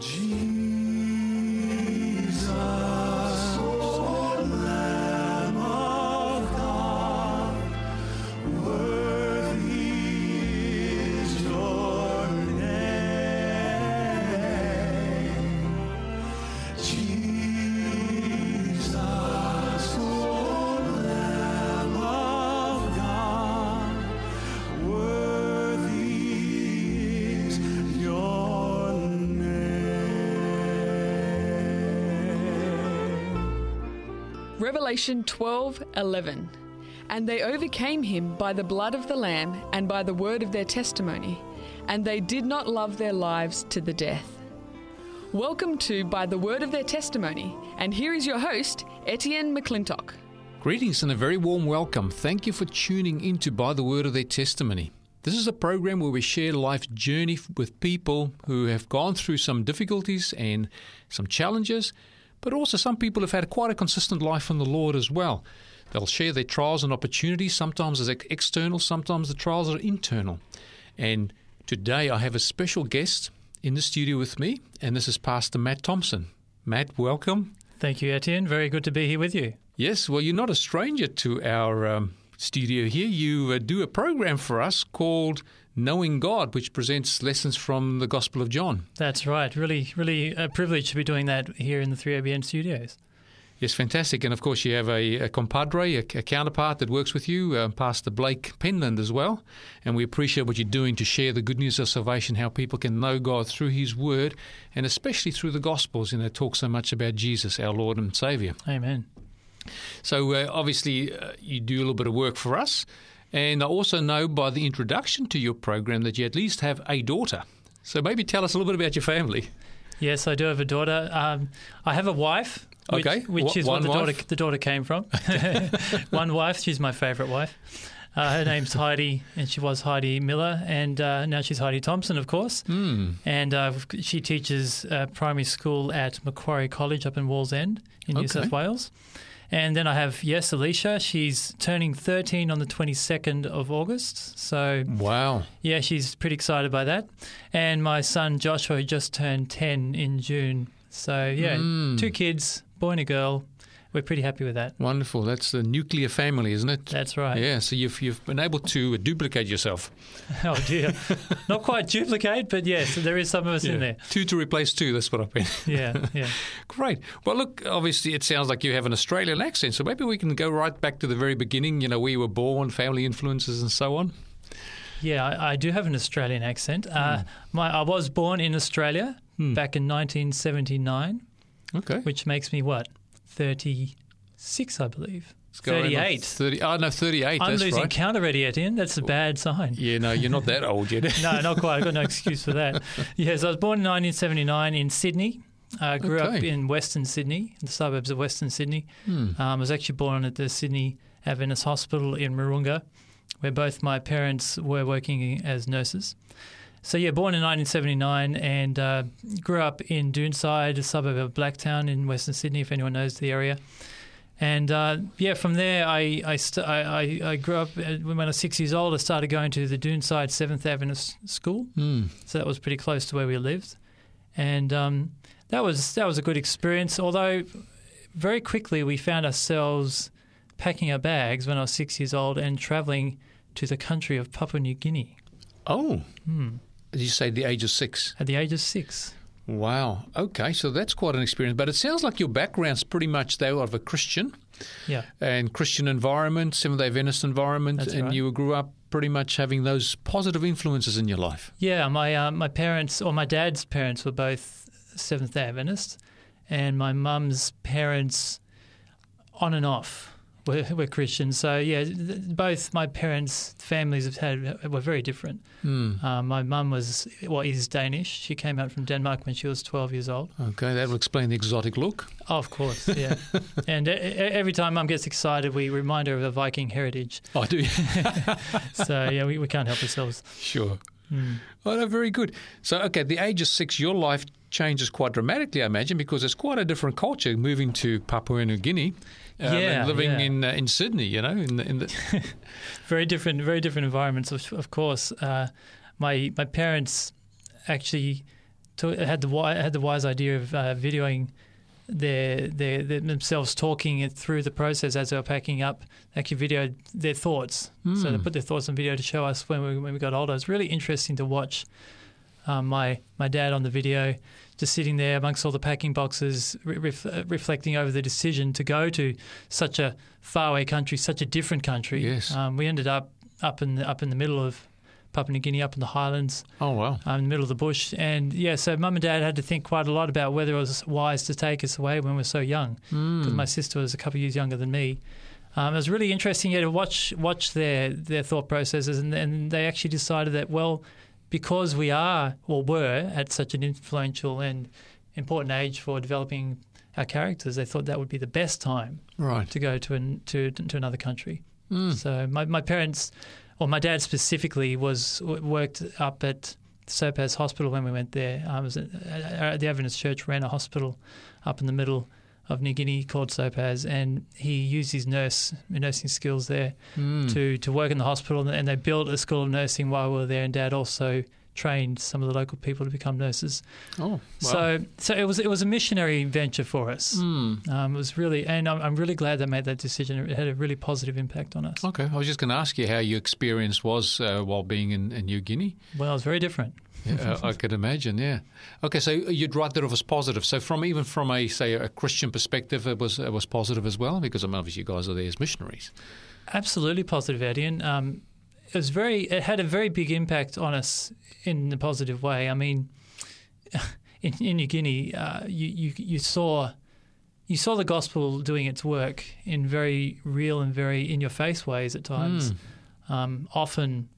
Jesus, Revelation 12 11. And they overcame him by the blood of the Lamb and by the word of their testimony, and they did not love their lives to the death. Welcome to By the Word of Their Testimony, and here is your host, Etienne McClintock. Greetings and a very warm welcome. Thank you for tuning into By the Word of Their Testimony. This is a program where we share life journey with people who have gone through some difficulties and some challenges, but also some people have had quite a consistent life in the Lord as well. They'll share their trials and opportunities, sometimes as external, sometimes the trials are internal. And today I have a special guest in the studio with me, and this is Pastor Matt Thompson. Matt, welcome. Thank you, Etienne. Very good to be here with you. Yes, well, you're not a stranger to our um, studio here. You uh, do a program for us called Knowing God, which presents lessons from the Gospel of John. That's right. Really, really a privilege to be doing that here in the 3ABN studios. Yes, fantastic. And of course, you have a, a compadre, a, a, counterpart that works with you, uh, Pastor Blake Penland as well. And we appreciate what you're doing to share the good news of salvation, how people can know God through His Word, and especially through the Gospels. And they talk so much about Jesus, our Lord and Savior. Amen. So, uh, obviously, uh, you do a little bit of work for us. And I also know by the introduction to your program that you at least have a daughter. So, maybe tell us a little bit about your family. Yes, I do have a daughter. Um, I have a wife. Which, okay, which is what the wife? daughter the daughter came from. One wife. She's my favourite wife. Uh, her name's Heidi, and she was Heidi Miller, and uh, now she's Heidi Thompson, of course. Mm. And uh, she teaches uh, primary school at Macquarie College up in Wallsend in New South Wales. And then I have Yes Alicia. She's turning 13 on the 22nd of August. So Wow. yeah, she's pretty excited by that. And my son Joshua, just turned 10 in June. So, yeah, Mm. two kids, boy and a girl. We're pretty happy with that. Wonderful. That's the nuclear family, isn't it? That's right. Yeah, so you've, you've been able to duplicate yourself. Oh, dear. Not quite duplicate, but yes, there is some of us in there. Two to replace two, that's what I've been. Yeah, yeah. Great. Well, look, obviously it sounds like you have an Australian accent, so maybe we can go right back to the very beginning, you know, where you were born, family influences, and so on. Yeah, I, I do have an Australian accent. Uh, my, I was born in Australia back in 1979, Okay. which makes me what? 36, I believe. Let's go around on 38. 30, oh, no, 38. I'm losing right. count already, Etienne. That's a bad sign. Yeah, no, you're not that old yet. No, not quite. I've got no excuse for that. Yes, I was born in 1979 in Sydney. I grew up in Western Sydney, in the suburbs of Western Sydney. Hmm. Um, I was actually born at the Sydney Adventist Hospital in Wahroonga, where both my parents were working as nurses. So, yeah, born in 1979 and uh, grew up in Doonside, a suburb of Blacktown in Western Sydney, if anyone knows the area. And uh, yeah, from there, I I, st- I I grew up uh, when I was six years old. I started going to the Doonside Seventh Avenue S- School, Hmm. so that was pretty close to where we lived, and um, that was that was a good experience. Although very quickly we found ourselves packing our bags when I was six years old and traveling to the country of Papua New Guinea Oh, Hmm. Did you say the age of six? at the age of six. Wow. Okay, so that's quite an experience. But it sounds like your background's pretty much that of a Christian Yeah, and Christian environment, Seventh day Adventist environment, That's and right. you grew up pretty much having those positive influences in your life. Yeah, my uh, my parents or my dad's parents were both Seventh Day Adventists, and my mum's parents, on and off, were, were Christians. So yeah, th- both my parents' families have had were very different. Hmm. Um, my mum was well is Danish. She came out from Denmark when she was twelve years old. Okay, that will explain the exotic look. Oh, of course, yeah. and e- every time mum gets excited, we remind her of the Viking heritage. Oh, do you? So yeah, we, we can't help ourselves. sure. Hmm. Oh, no, very good. So, okay, at the age of six, your life changes quite dramatically, I imagine, because it's quite a different culture moving to Papua New Guinea um, Yeah, living yeah. in uh, in Sydney. You know, in the, in the very different, very different environments. Of, of course, uh, my my parents actually to, had the had the wise idea of uh, videoing their, their, their themselves talking it through the process as they were packing up. They actually videoed their thoughts, so they put their thoughts on video to show us when we when we got older. It's really interesting to watch um, my my dad on the video, just sitting there amongst all the packing boxes, re- uh, reflecting over the decision to go to such a faraway country, such a different country. Yes. Um, we ended up up in the, up in the middle of Papua New Guinea, up in the highlands, Oh wow. um, in the middle of the bush, and yeah, so mum and dad had to think quite a lot about whether it was wise to take us away when we were so young, because my sister was a couple of years younger than me. Um, it was really interesting yeah, to watch watch their their thought processes, and, and they actually decided that well, because we are or were at such an influential and important age for developing our characters, they thought that would be the best time Right. to go to an, to to another country. Mm. So my, my parents, or my dad specifically, was worked up at Sopas Hospital when we went there. I was at, uh, the Adventist Church ran a hospital up in the middle of New Guinea called Sopas, and he used his nurse nursing skills there Mm. to to work in the hospital, and they built a school of nursing while we were there. And Dad also trained some of the local people to become nurses. Oh. Wow. So so it was it was a missionary venture for us. Mm. Um, it was really, and I'm, I'm really glad they made that decision. It had a really positive impact on us. Okay. I was just going to ask you how your experience was uh, while being in, in New Guinea. Well, it was very different. Yeah, I could imagine. Yeah. Okay, so you'd write that off as positive. So from even from a say a Christian perspective, it was it was positive as well because I mean, obviously you guys are there as missionaries. Absolutely positive, Eddie. And um, it was very, it had a very big impact on us in a positive way. I mean, in, in New Guinea, uh, you, you you saw you saw the gospel doing its work in very real and very in your face ways at times. Um, often,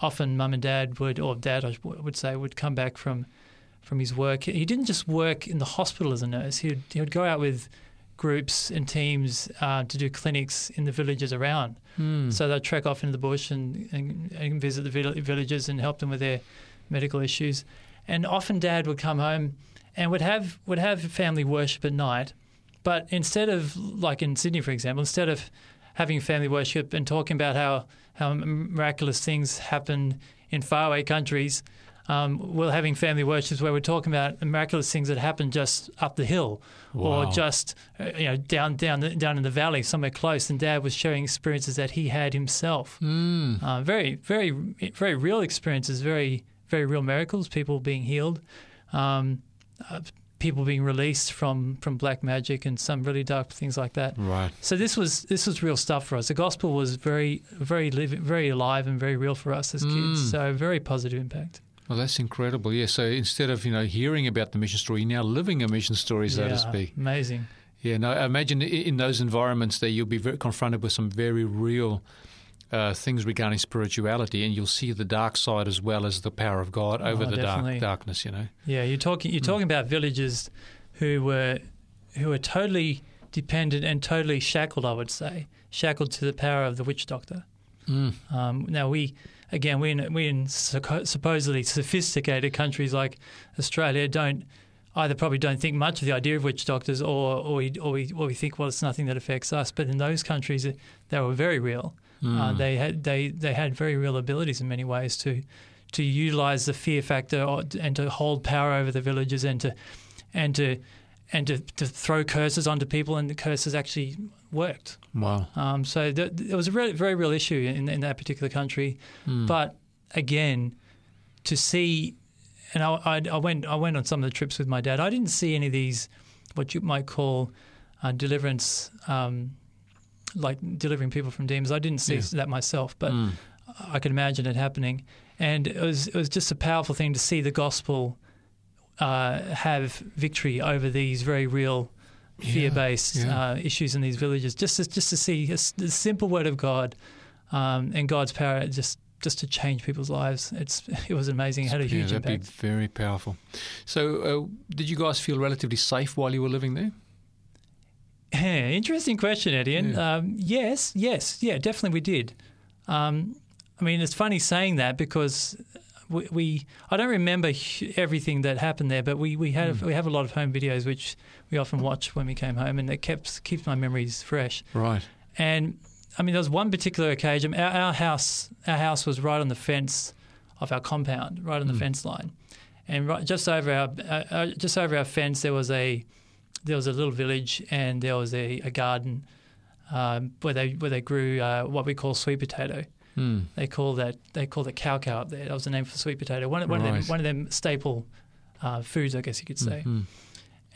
often, mum and dad would, or dad I would say, would come back from from his work. He didn't just work in the hospital as a nurse. He would, he would go out with groups and teams uh, to do clinics in the villages around. So they'd trek off into the bush and, and, and visit the vill- villages and help them with their medical issues. And often, Dad would come home and would have would have family worship at night. But instead of like in Sydney, for example, instead of having family worship and talking about how how miraculous things happen in faraway countries, um, we're having family worships where we're talking about miraculous things that happen just up the hill Wow. or just uh, you know down down down in the valley somewhere close. And Dad was sharing experiences that he had himself. Mm. Uh, very very very real experiences. Very very real miracles. People being healed. Um, uh, people being released from, from black magic and some really dark things like that. Right. So this was this was real stuff for us. The gospel was very very live, very alive and very real for us as Mm. kids. So very positive impact. Well, that's incredible. Yeah. So instead of you know hearing about the mission story, you're now living a mission story, so yeah, to speak. Amazing. Yeah. No, I imagine in those environments that you'll be confronted with some very real. Uh, things regarding spirituality, and you'll see the dark side as well as the power of God over Oh, the dark darkness. You know. Yeah, you're talking you're talking about villages who were who were totally dependent and totally shackled. I would say shackled to the power of the witch doctor. Mm. Um, now we again we in, we in supposedly sophisticated countries like Australia don't either probably don't think much of the idea of witch doctors or or we or we, or we think well it's nothing that affects us. But in those countries uh, they were very real. Uh, they had they they had very real abilities in many ways to to utilize the fear factor or- and to hold power over the villages and to and to and to, to throw curses onto people and the curses actually worked. Wow. Um, so th- it was a re- very real issue in, in that particular country. But again, to see, and I, I, I went I went on some of the trips with my dad. I didn't see any of these what you might call uh, deliverance, um, like delivering people from demons. I didn't see Yeah. that myself, but Mm. I could imagine it happening. And it was it was just a powerful thing to see the gospel uh, have victory over these very real fear-based yeah. uh, issues in these villages. Just to, just to see the simple word of God um, and God's power just just to change people's lives. It's it was amazing. It had a yeah, huge that'd impact. be very powerful. So, uh, did you guys feel relatively safe while you were living there? Interesting question, Eddie. And, Yeah. Um, yes, yes, yeah, definitely we did. Um, I mean, it's funny saying that because we, we I don't remember everything that happened there, but we we had Hmm. we have a lot of home videos which we often watch when we came home, and it kept keeps my memories fresh. Right. And I mean, there was one particular occasion. Our, our house, our house was right on the fence of our compound, right on the fence line. and right, just over our uh, uh, just over our fence there was a there was a little village and there was a, a garden um, where they where they grew uh, what we call sweet potato. Hmm. They call that they call it cow cow up there. That was the name for sweet potato. One, one of them one of them staple uh, foods, I guess you could say. Mhm.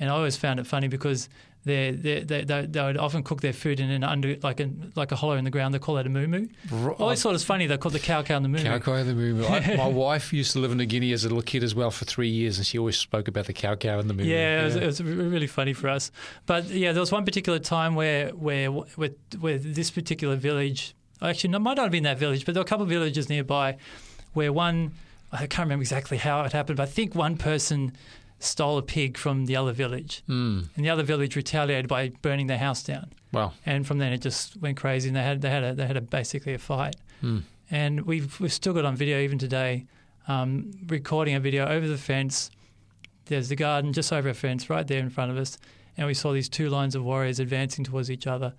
And I always found it funny because they they they, they, would often cook their food in an under like a like a hollow in the ground. They call that a moo moo. Ro- I always thought it was funny. They called the cow cow the moo moo. Cow cow the moo. My wife used to live in New Guinea as a little kid as well for three years, and she always spoke about the cow cow and the moo moo. Yeah, it was, it was really funny for us. But yeah, there was one particular time where where where, where this particular village, oh, actually, no, might not have been that village, but there were a couple of villages nearby where one, I can't remember exactly how it happened, but I think one person stole a pig from the other village, Mm. and the other village retaliated by burning their house down. Wow. And from then it just went crazy, and they had they had a, they had a, basically a fight. Mm. And we've we've still got on video even today, um, recording a video over the fence. There's the garden just over a fence right there in front of us, and we saw these two lines of warriors advancing towards each other.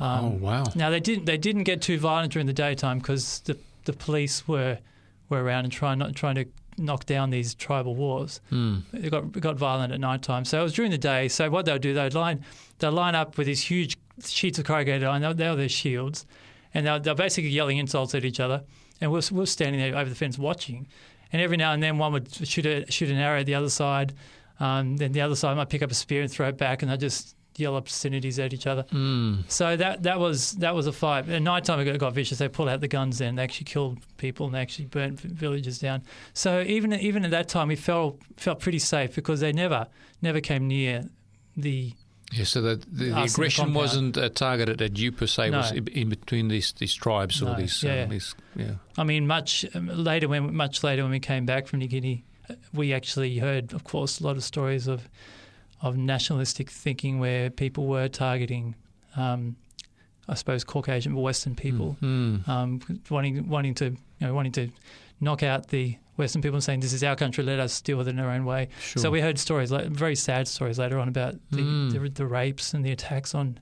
Um, oh wow. Now they didn't they didn't get too violent during the daytime because the the police were were around and trying not trying to knock down these tribal wars. Mm. It got it got violent at night time. So it was during the day. So what they'll do, they'd line they'll line up with these huge sheets of corrugated iron. They're, they're their shields, and they're, they're basically yelling insults at each other. And we're, we're standing there over the fence watching. And every now and then one would shoot a, shoot an arrow at the other side. Um, then the other side might pick up a spear and throw it back, and they'll just yell obscenities at each other. Mm. So that that was that was a fight. At night time, it got, got vicious. They pulled out the guns. Then they actually killed people and they actually burnt villages down. So even even at that time, we felt felt pretty safe because they never never came near the. Yeah, so the, the, the in the aggression wasn't uh, targeted at you per se. It was No. in between these these tribes or these, yeah, yeah. these yeah. I mean, much um, later when much later when we came back from New Guinea, uh, we actually heard, of course, a lot of stories of of nationalistic thinking where people were targeting, um, I suppose, Caucasian or Western people. Mm. um, wanting wanting to you know wanting to knock out the Western people and saying this is our country, let us deal with it in our own way. Sure. So we heard stories, like, very sad stories later on about the, Mm. the, the rapes and the attacks on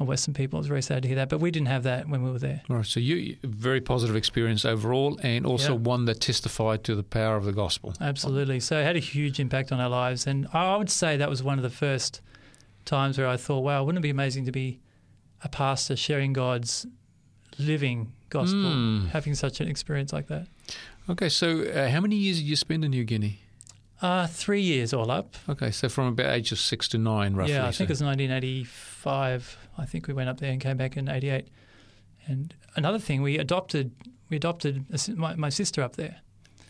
on Western people. It was very sad to hear that, but we didn't have that when we were there. All right, so you very positive experience overall, and also Yeah. one that testified to the power of the gospel. Absolutely. So it had a huge impact on our lives, and I would say that was one of the first times where I thought, wow, wouldn't it be amazing to be a pastor sharing God's living gospel, Mm. having such an experience like that. Okay, so uh, how many years did you spend in New Guinea? Uh, three years all up. Okay, so from about age of six to nine, roughly. Yeah, I so. think it was 1985. I think we went up there and came back in '88. And another thing, we adopted we adopted a my, my sister up there.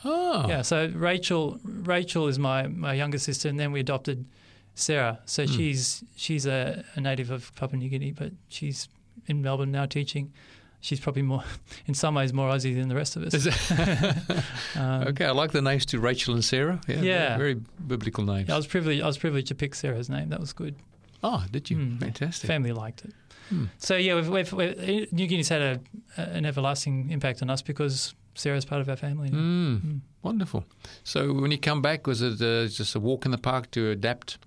Oh, Yeah, so Rachel Rachel is my, my younger sister, and then we adopted Sarah. So Hmm. she's she's a, a native of Papua New Guinea, but she's in Melbourne now teaching. She's probably more, in some ways, more Aussie than the rest of us. Um, okay, I like the names to Rachel and Sarah. Yeah, Yeah. very, very biblical names. I was privileged. I was privileged to pick Sarah's name. That was good. Oh, did you? Hmm. Fantastic. Family liked it. Hmm. So yeah, we've, we've, we've, New Guinea's had a, an everlasting impact on us because Sarah's part of our family. Mm, Mm. Wonderful. So when you come back, was it uh, just a walk in the park to adapt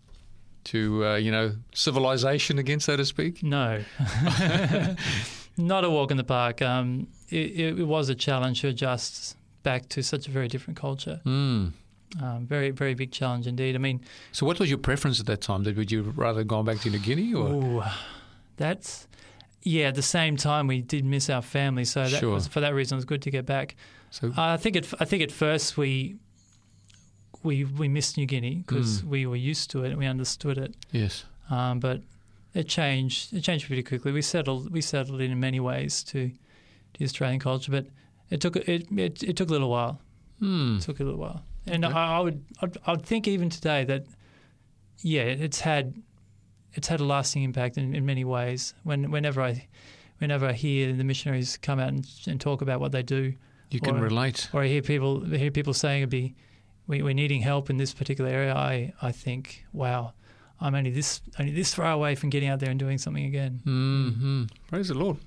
to uh, you know civilization again, so to speak? No, not a walk in the park. Um, it, it was a challenge to adjust back to such a very different culture. Mm. Um, very, very big challenge indeed. I mean, So what was your preference at that time? Did would you rather gone back to New Guinea or? ooh, that's yeah. At the same time, we did miss our family, so that Sure. was, for that reason, it was good to get back. So I think at I think at first we we we missed New Guinea because Mm. we were used to it and we understood it. yes. Um, but it changed. It changed pretty quickly. We settled. We settled in many ways to the Australian culture, but it took it it, it took a little while. Hmm. It took a little while, and. I, I would I'd, I'd think even today that yeah, it's had it's had a lasting impact in, in many ways. When whenever I whenever I hear the missionaries come out and, and talk about what they do, You can Or- relate. or I hear people I hear people saying it'd be we, we're needing help in this particular area, I, I think, wow, I'm only this only this far away from getting out there and doing something again. hmm Praise the Lord.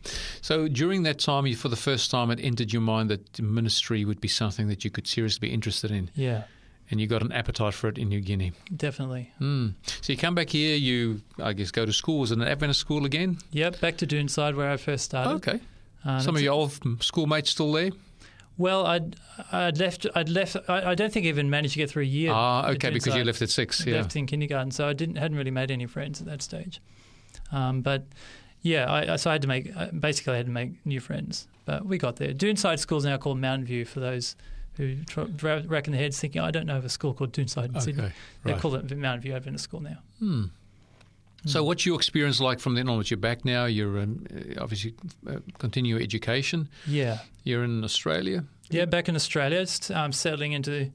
So during that time, you, for the first time, it entered your mind that ministry would be something that you could seriously be interested in, Yeah, and you got an appetite for it in New Guinea. definitely. Mm. So you come back here. You, I guess, go to school. Was it an Adventist school again? Yep, back to Doonside where I first started. Okay. Um, Some of your old schoolmates still there? Well, I'd, I'd left. I'd left. I, I don't think I even managed to get through a year. Ah, okay, because you left at six. Yeah. left in kindergarten, so I didn't hadn't really made any friends at that stage. Um, but yeah, I, I- so I had to make uh, basically I had to make new friends, but we got there. Doonside School is now called Mountain View for those who tr- dra- rack in their heads thinking I don't know of a school called Doonside in Sydney. Okay. They Right. call it Mountain View Adventist School now. Hmm. So, what's your experience like from then onwards? You're back now. You're um, uh, obviously uh, continue your education. Yeah, You're in Australia. yeah. Back in Australia, just, um, settling into the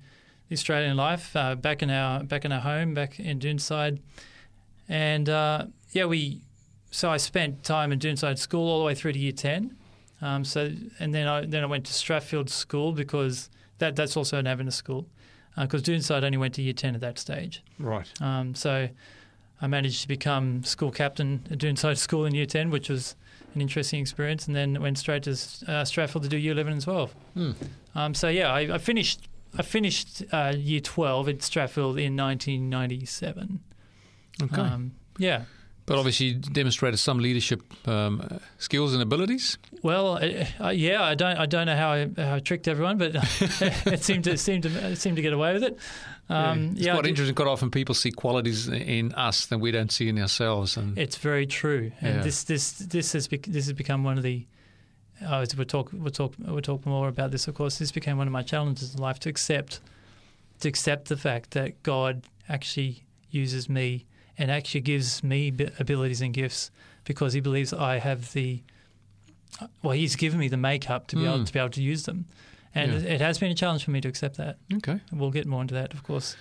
Australian life. Uh, back in our back in our home, back in Doonside, and uh, yeah, we. So I spent time in Doonside School all the way through to year ten. Um, so and then I then I went to Strathfield School because that that's also an Adventist school because Doonside only went to year ten at that stage. Right. Um, so I managed to become school captain at Doonside School in year 10, which was an interesting experience, and then went straight to uh, Strathfield to do year 11 and 12. Hmm. Um, so yeah, I, I finished I finished uh, year 12 at Strathfield in 1997. Okay. Um, yeah. but obviously, you demonstrated some leadership um, skills and abilities. Well, uh, uh, yeah, I don't, I don't know how I, how I tricked everyone, but it seemed to seemed to it seemed to get away with it. Um, it's yeah, quite interesting. Quite often, people see qualities in us that we don't see in ourselves. And It's very true, and Yeah. this this this has bec- this has become one of the. Oh, as we'll talk we'll talk we'll talk more about this. Of course, this became one of my challenges in life to accept to accept the fact that God actually uses me and actually gives me abilities and gifts because He believes I have the. Well, He's given me the makeup to be able Mm. to be able to use them, and Yeah. it, has been a challenge for me to accept that. okay, we'll get more into that, of course,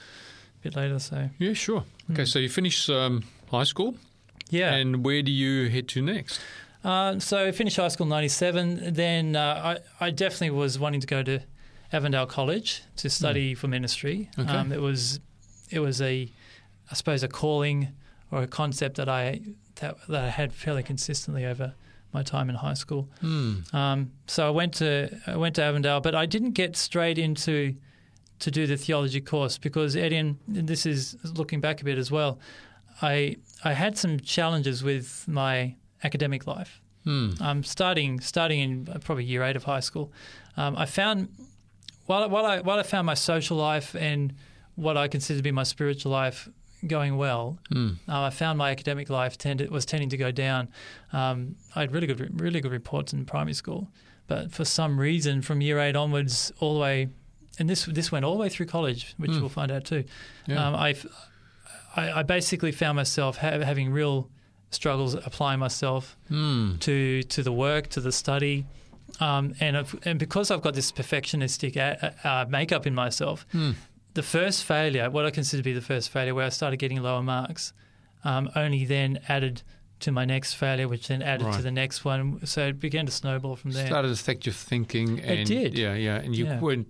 a bit later. So yeah, sure. Okay, Mm. so you finish um, high school, yeah, and where do you head to next? Uh, so I finished high school in '97. Then uh, I, I definitely was wanting to go to Avondale College to study for ministry. Okay. Um, it was it was a I suppose a calling or a concept that I that, that I had fairly consistently over my time in high school. Hmm. Um, so I went to I went to Avondale, but I didn't get straight into to do the theology course because Etienne, and this is looking back a bit as well. I I had some challenges with my academic life. Hmm. Um, starting starting in probably year eight of high school, um, I found while while I while I found my social life and what I consider to be my spiritual life going well, Hmm. uh, I found my academic life tended, was tending to go down. Um, I had really good really good reports in primary school, but for some reason, from year eight onwards, all the way, and this this went all the way through college, which Hmm. we'll find out too. Yeah. Um, I, I I basically found myself ha- having real struggles applying myself Hmm. to to the work, to the study, um, and and because I've got this perfectionistic a, uh, makeup in myself, Hmm. The first failure, what I consider to be the first failure, where I started getting lower marks, um, only then added to my next failure, which then added Right. to the next one. So it began to snowball from there. It started to affect your thinking. And, did. Yeah, yeah, and you Yeah. weren't.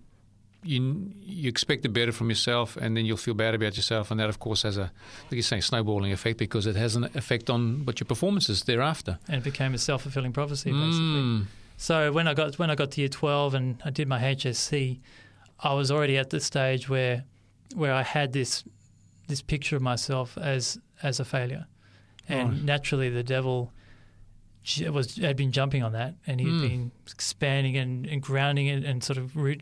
You, you expected better from yourself, and then you'll feel bad about yourself, and that, of course, has a, like you're saying, snowballing effect because it has an effect on what your performance is thereafter. and it became a self fulfilling prophecy, basically. Mm. So when I got when I got to year twelve and I did my HSC, I was already at the stage where where I had this this picture of myself as as a failure, and Right. naturally the devil was had been jumping on that, and he'd Mm. been expanding and, and grounding it and sort of root,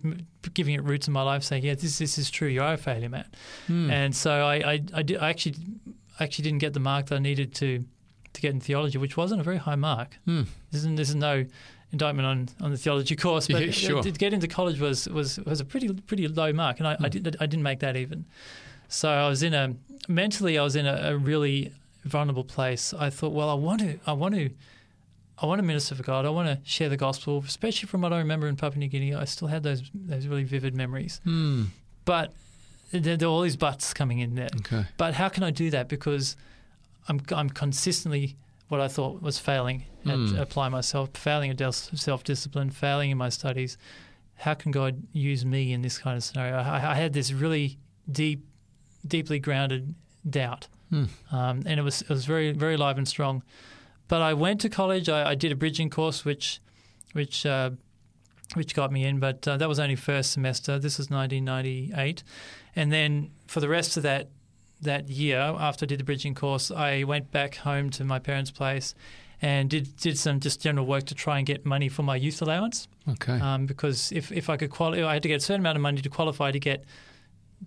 giving it roots in my life, saying, "Yeah, this this is true. You are a failure, Matt." Mm. And so I I, I, did, I actually I actually didn't get the mark that I needed to to get in theology, which wasn't a very high mark. Mm. This is, this is no indictment on, on the theology course, but Yeah, sure. to get into college was, was, was a pretty pretty low mark, and I, I, Mm. did, I didn't make that even. So I was in a mentally I was in a, a really vulnerable place. I thought, well, I want to I want to I want to minister for God. I want to share the gospel, especially from what I remember in Papua New Guinea. I still had those those really vivid memories, Mm. but there, there were all these buts coming in there. Okay. But how can I do that? Because I'm I'm consistently what I thought was failing at Hmm. applying myself, failing at self discipline, failing in my studies. How can God use me in this kind of scenario? I, I had this really deep, deeply grounded doubt, Hmm. um, and it was it was very very live and strong. But I went to college. I, I did a bridging course, which which uh, which got me in, but uh, that was only first semester. This was 1998, and then for the rest of that that year, after I did the bridging course, I went back home to my parents' place, and did did some just general work to try and get money for my youth allowance. Okay. Um, because if, if I could qualify, I had to get a certain amount of money to qualify to get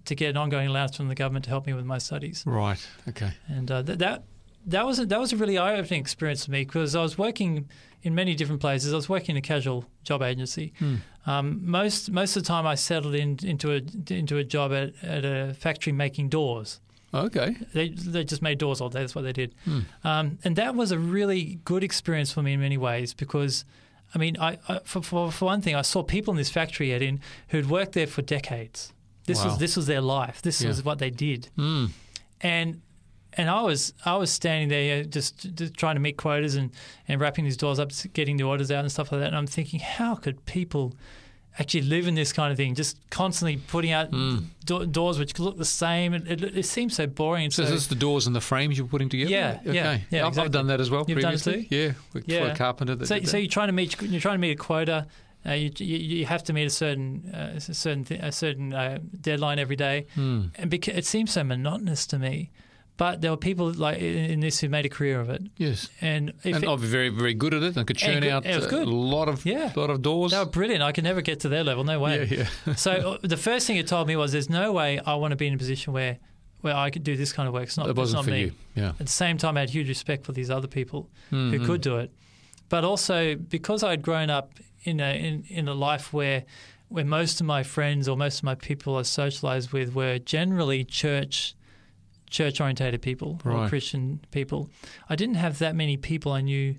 to get an ongoing allowance from the government to help me with my studies. right. Okay. And uh, th- that that was a, that was a really eye opening experience for me because I was working in many different places. I was working in a casual job agency. Um, most most of the time, I settled in, into a into a job at, at a factory making doors. Okay. They they just made doors all day. That's what they did, um, and that was a really good experience for me in many ways because. I mean, I, I for, for for one thing, I saw people in this factory yet in who'd worked there for decades. This Wow. was this was their life. This Yeah. was what they did Mm. and and I was I was standing there just, just trying to meet quotas and, and wrapping these doors up, getting the orders out and stuff like that. And I'm thinking, how could people actually live in this kind of thing? Just constantly putting out do- doors which look the same. It, it, it seems so boring. So, so, is this the doors and the frames you're putting together? Yeah, Okay. yeah, yeah, I've, exactly. I've done that as well You've done it previously. too? Yeah. With Yeah. carpenter. So, so you're trying to meet you're trying to meet a quota. Uh, you, you you have to meet a certain uh, a certain th- a certain uh, deadline every day, Hmm. and because it seems so monotonous to me. But there were people like in this who made a career of it, Yes. and if and it- be very, very good at it and could churn good- out it was good. a lot of, Yeah. lot of doors. They were brilliant. I could never get to their level. No way. yeah, yeah. so uh, the first thing it told me was, "There's no way I want to be in a position where, where I could do this kind of work. It's not. It wasn't not for me." you. Yeah. At the same time, I had huge respect for these other people Mhm. who could do it, but also because I'd grown up in a in, in a life where where most of my friends or most of my people I socialized with were generally church church orientated people or Christian people. I didn't have that many people I knew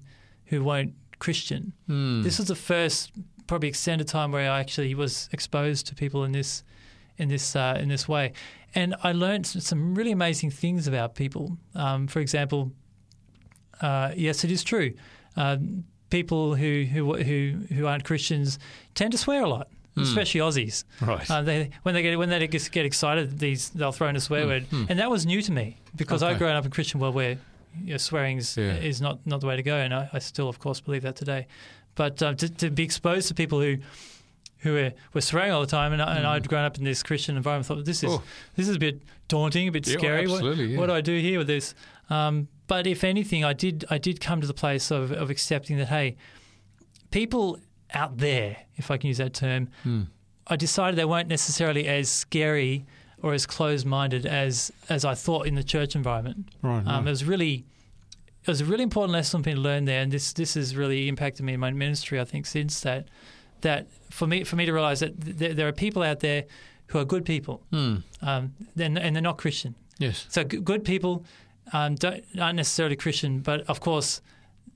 who weren't Christian. Hmm. This was the first probably extended time where I actually was exposed to people in this in this uh, in this way, and I learned some really amazing things about people. Um, for example, uh, yes, it is true. Um, people who, who who who aren't Christians tend to swear a lot, especially Aussies. Right. Uh, they when they get when they get get excited, these they'll throw in a swear word, and that was new to me because I've grown up in Christian world where you know, swearing is, Yeah. is not not the way to go, and I, I still, of course, believe that today. But uh, to, to be exposed to people who who were, were swearing all the time, and, I and I'd grown up in this Christian environment, thought this is Oh. this is a bit daunting, a bit Yeah, scary. What- yeah. what, do I do here with this? Um, but if anything, I did I did come to the place of, of accepting that hey, people out there, if I can use that term, Hmm. I decided they weren't necessarily as scary or as closed-minded as as I thought in the church environment. Right. Um, right. it was really it was a really important lesson for me to learn there, and this this has really impacted me in my ministry. I think since that that for me for me to realize that th- there are people out there who are good people, Hmm. um, then and they're not Christian. Yes. So g- good people um, don't, aren't necessarily Christian, but of course,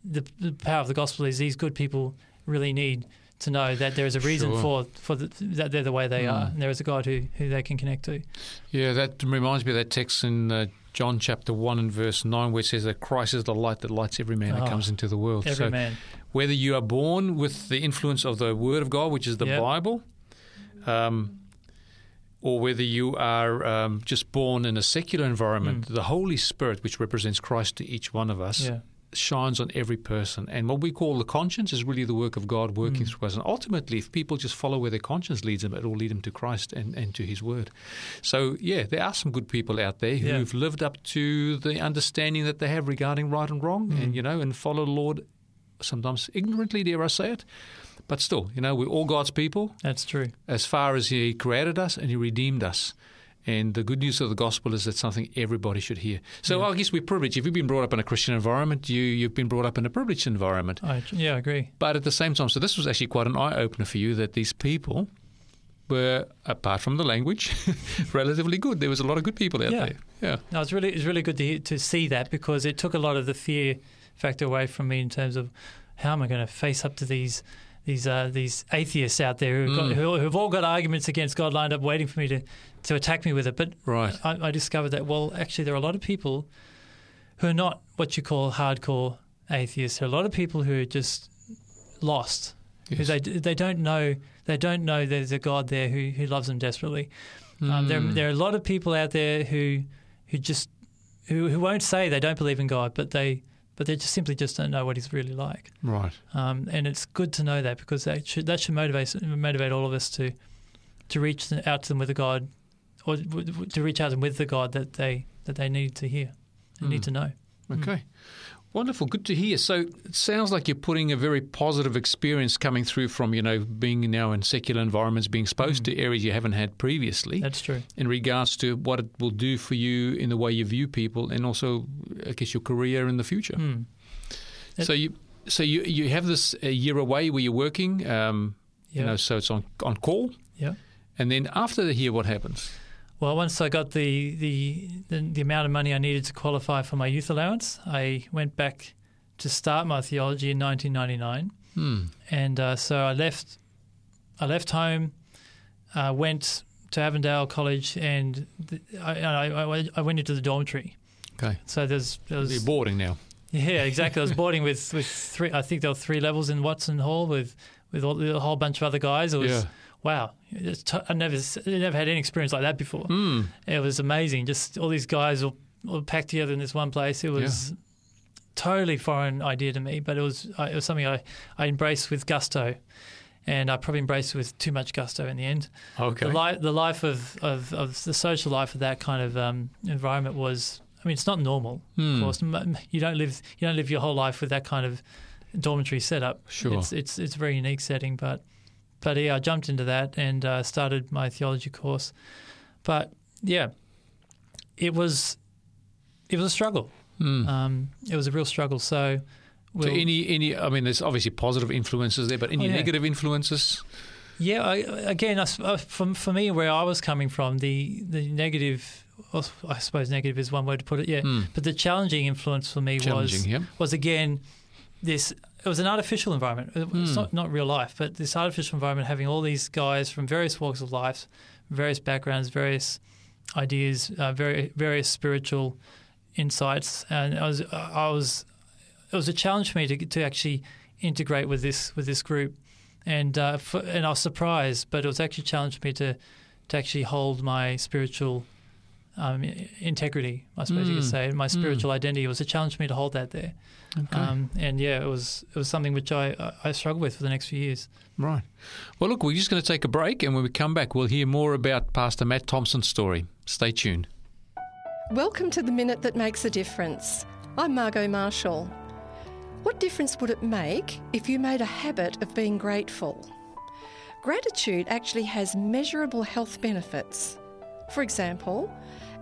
the, the power of the gospel is these good people really need to know that there is a reason Sure. for for the, that they're the way they are, Mm. and there is a God who who they can connect to. Yeah, that reminds me of that text in uh, John chapter 1 and verse 9 where it says that Christ is the light that lights every man Oh, that comes into the world. Every so man, whether you are born with the influence of the Word of God, which is the Yep. Bible, um, or whether you are um, just born in a secular environment, the Holy Spirit, which represents Christ to each one of us, Mm. yeah, shines on every person. And what we call the conscience is really the work of God working Mm. through us. And ultimately, if people just follow where their conscience leads them, it will lead them to Christ and, and to His Word. So, yeah, there are some good people out there who've lived up to the understanding that they have regarding right and wrong Mm. and, you know, and follow the Lord sometimes ignorantly, dare I say it. But still, you know, we're all God's people that's true. as far as He created us and He redeemed us. And the good news of the gospel is that's something everybody should hear. So I guess we're privileged. If you've been brought up in a Christian environment, you, you've been brought up in a privileged environment. I, yeah, I agree. But at the same time, so this was actually quite an eye opener for you that these people were, apart from the language, relatively good. There was a lot of good people out Yeah. there. Yeah. No, it's really it's really good to hear, to see that because it took a lot of the fear factor away from me in terms of how am I going to face up to these these uh, these atheists out there who've, got, Mm. who, who've all got arguments against God lined up, waiting for me to to attack me with it. But Right. I, I discovered that well, actually, there are a lot of people who are not what you call hardcore atheists. There are a lot of people who are just lost. Who Yes. they they don't know they don't know there's a God there who who loves them desperately. Um, there, Mm. there are a lot of people out there who who just who, who won't say they don't believe in God, but they but they just simply just don't know what He's really like. Right. Um, and it's good to know that because that should that should motivate motivate all of us to to reach out to them with a God, or to reach out them with the God that they that they need to hear and need Mm. to know. Okay. Wonderful. Good to hear. So it sounds like you're putting a very positive experience coming through from, you know, being now in secular environments, being exposed to areas you haven't had previously That's true. in regards to what it will do for you in the way you view people and also, I guess, your career in the future. Hmm. It- So you so you, you have this a year away where you're working, um, you Yeah. know, so it's on, on call. Yeah. And then after the year, what happens? Well, once I got the, the, the, the amount of money I needed to qualify for my youth allowance, I went back to start my theology in 1999. Hmm. And uh, so I left, I left home, uh, went to Avondale College, and th- I, I, I- went into the dormitory. Okay. So there's, there You're boarding now. yeah, exactly. I was boarding with, with three. I think there were three levels in Watson Hall with with all, a whole bunch of other guys. It was Yeah. Wow. It's t- I never never had any experience like that before. Hmm. It was amazing. Just all these guys all, all packed together in this one place. It was totally foreign idea to me, but it was it was something I, I embraced with gusto, and I probably embraced it with too much gusto in the end. Okay. The, li- the life of, of, of the social life of that kind of um, environment was. I mean, it's not normal. Hmm. Of course, you don't live you don't live your whole life with that kind of dormitory setup. Sure. It's it's it's a very unique setting, but but yeah, I jumped into that and uh, started my theology course. But yeah, it was it was a struggle. Hmm. Um, it was a real struggle. So, So we'll- any any I mean, there's obviously positive influences there, but any Oh, yeah. negative influences? Yeah, I, again, I, for, for me, where I was coming from, the, the negative, I suppose negative is one way to put it, yeah. Hmm. But the challenging influence for me was yeah. was again this. It was an artificial environment. It- It's Hmm. not not real life, but this artificial environment having all these guys from various walks of life, various backgrounds, various ideas, uh, very various spiritual insights, and I was I was it was a challenge for me to to actually integrate with this with this group, and uh, for, and I was surprised, but it was actually a challenge for me to to actually hold my spiritual um, integrity. I suppose you could Mm. say my spiritual identity it was a challenge for me to hold that there. Okay. Um, and yeah, it was it was something which I I I struggled with for the next few years. Right. Well, look, we're just going to take a break, and when we come back, we'll hear more about Pastor Matt Thompson's story. Stay tuned. Welcome to the Minute That Makes a Difference. I'm Margot Marshall. What difference would it make if you made a habit of being grateful? Gratitude actually has measurable health benefits. For example,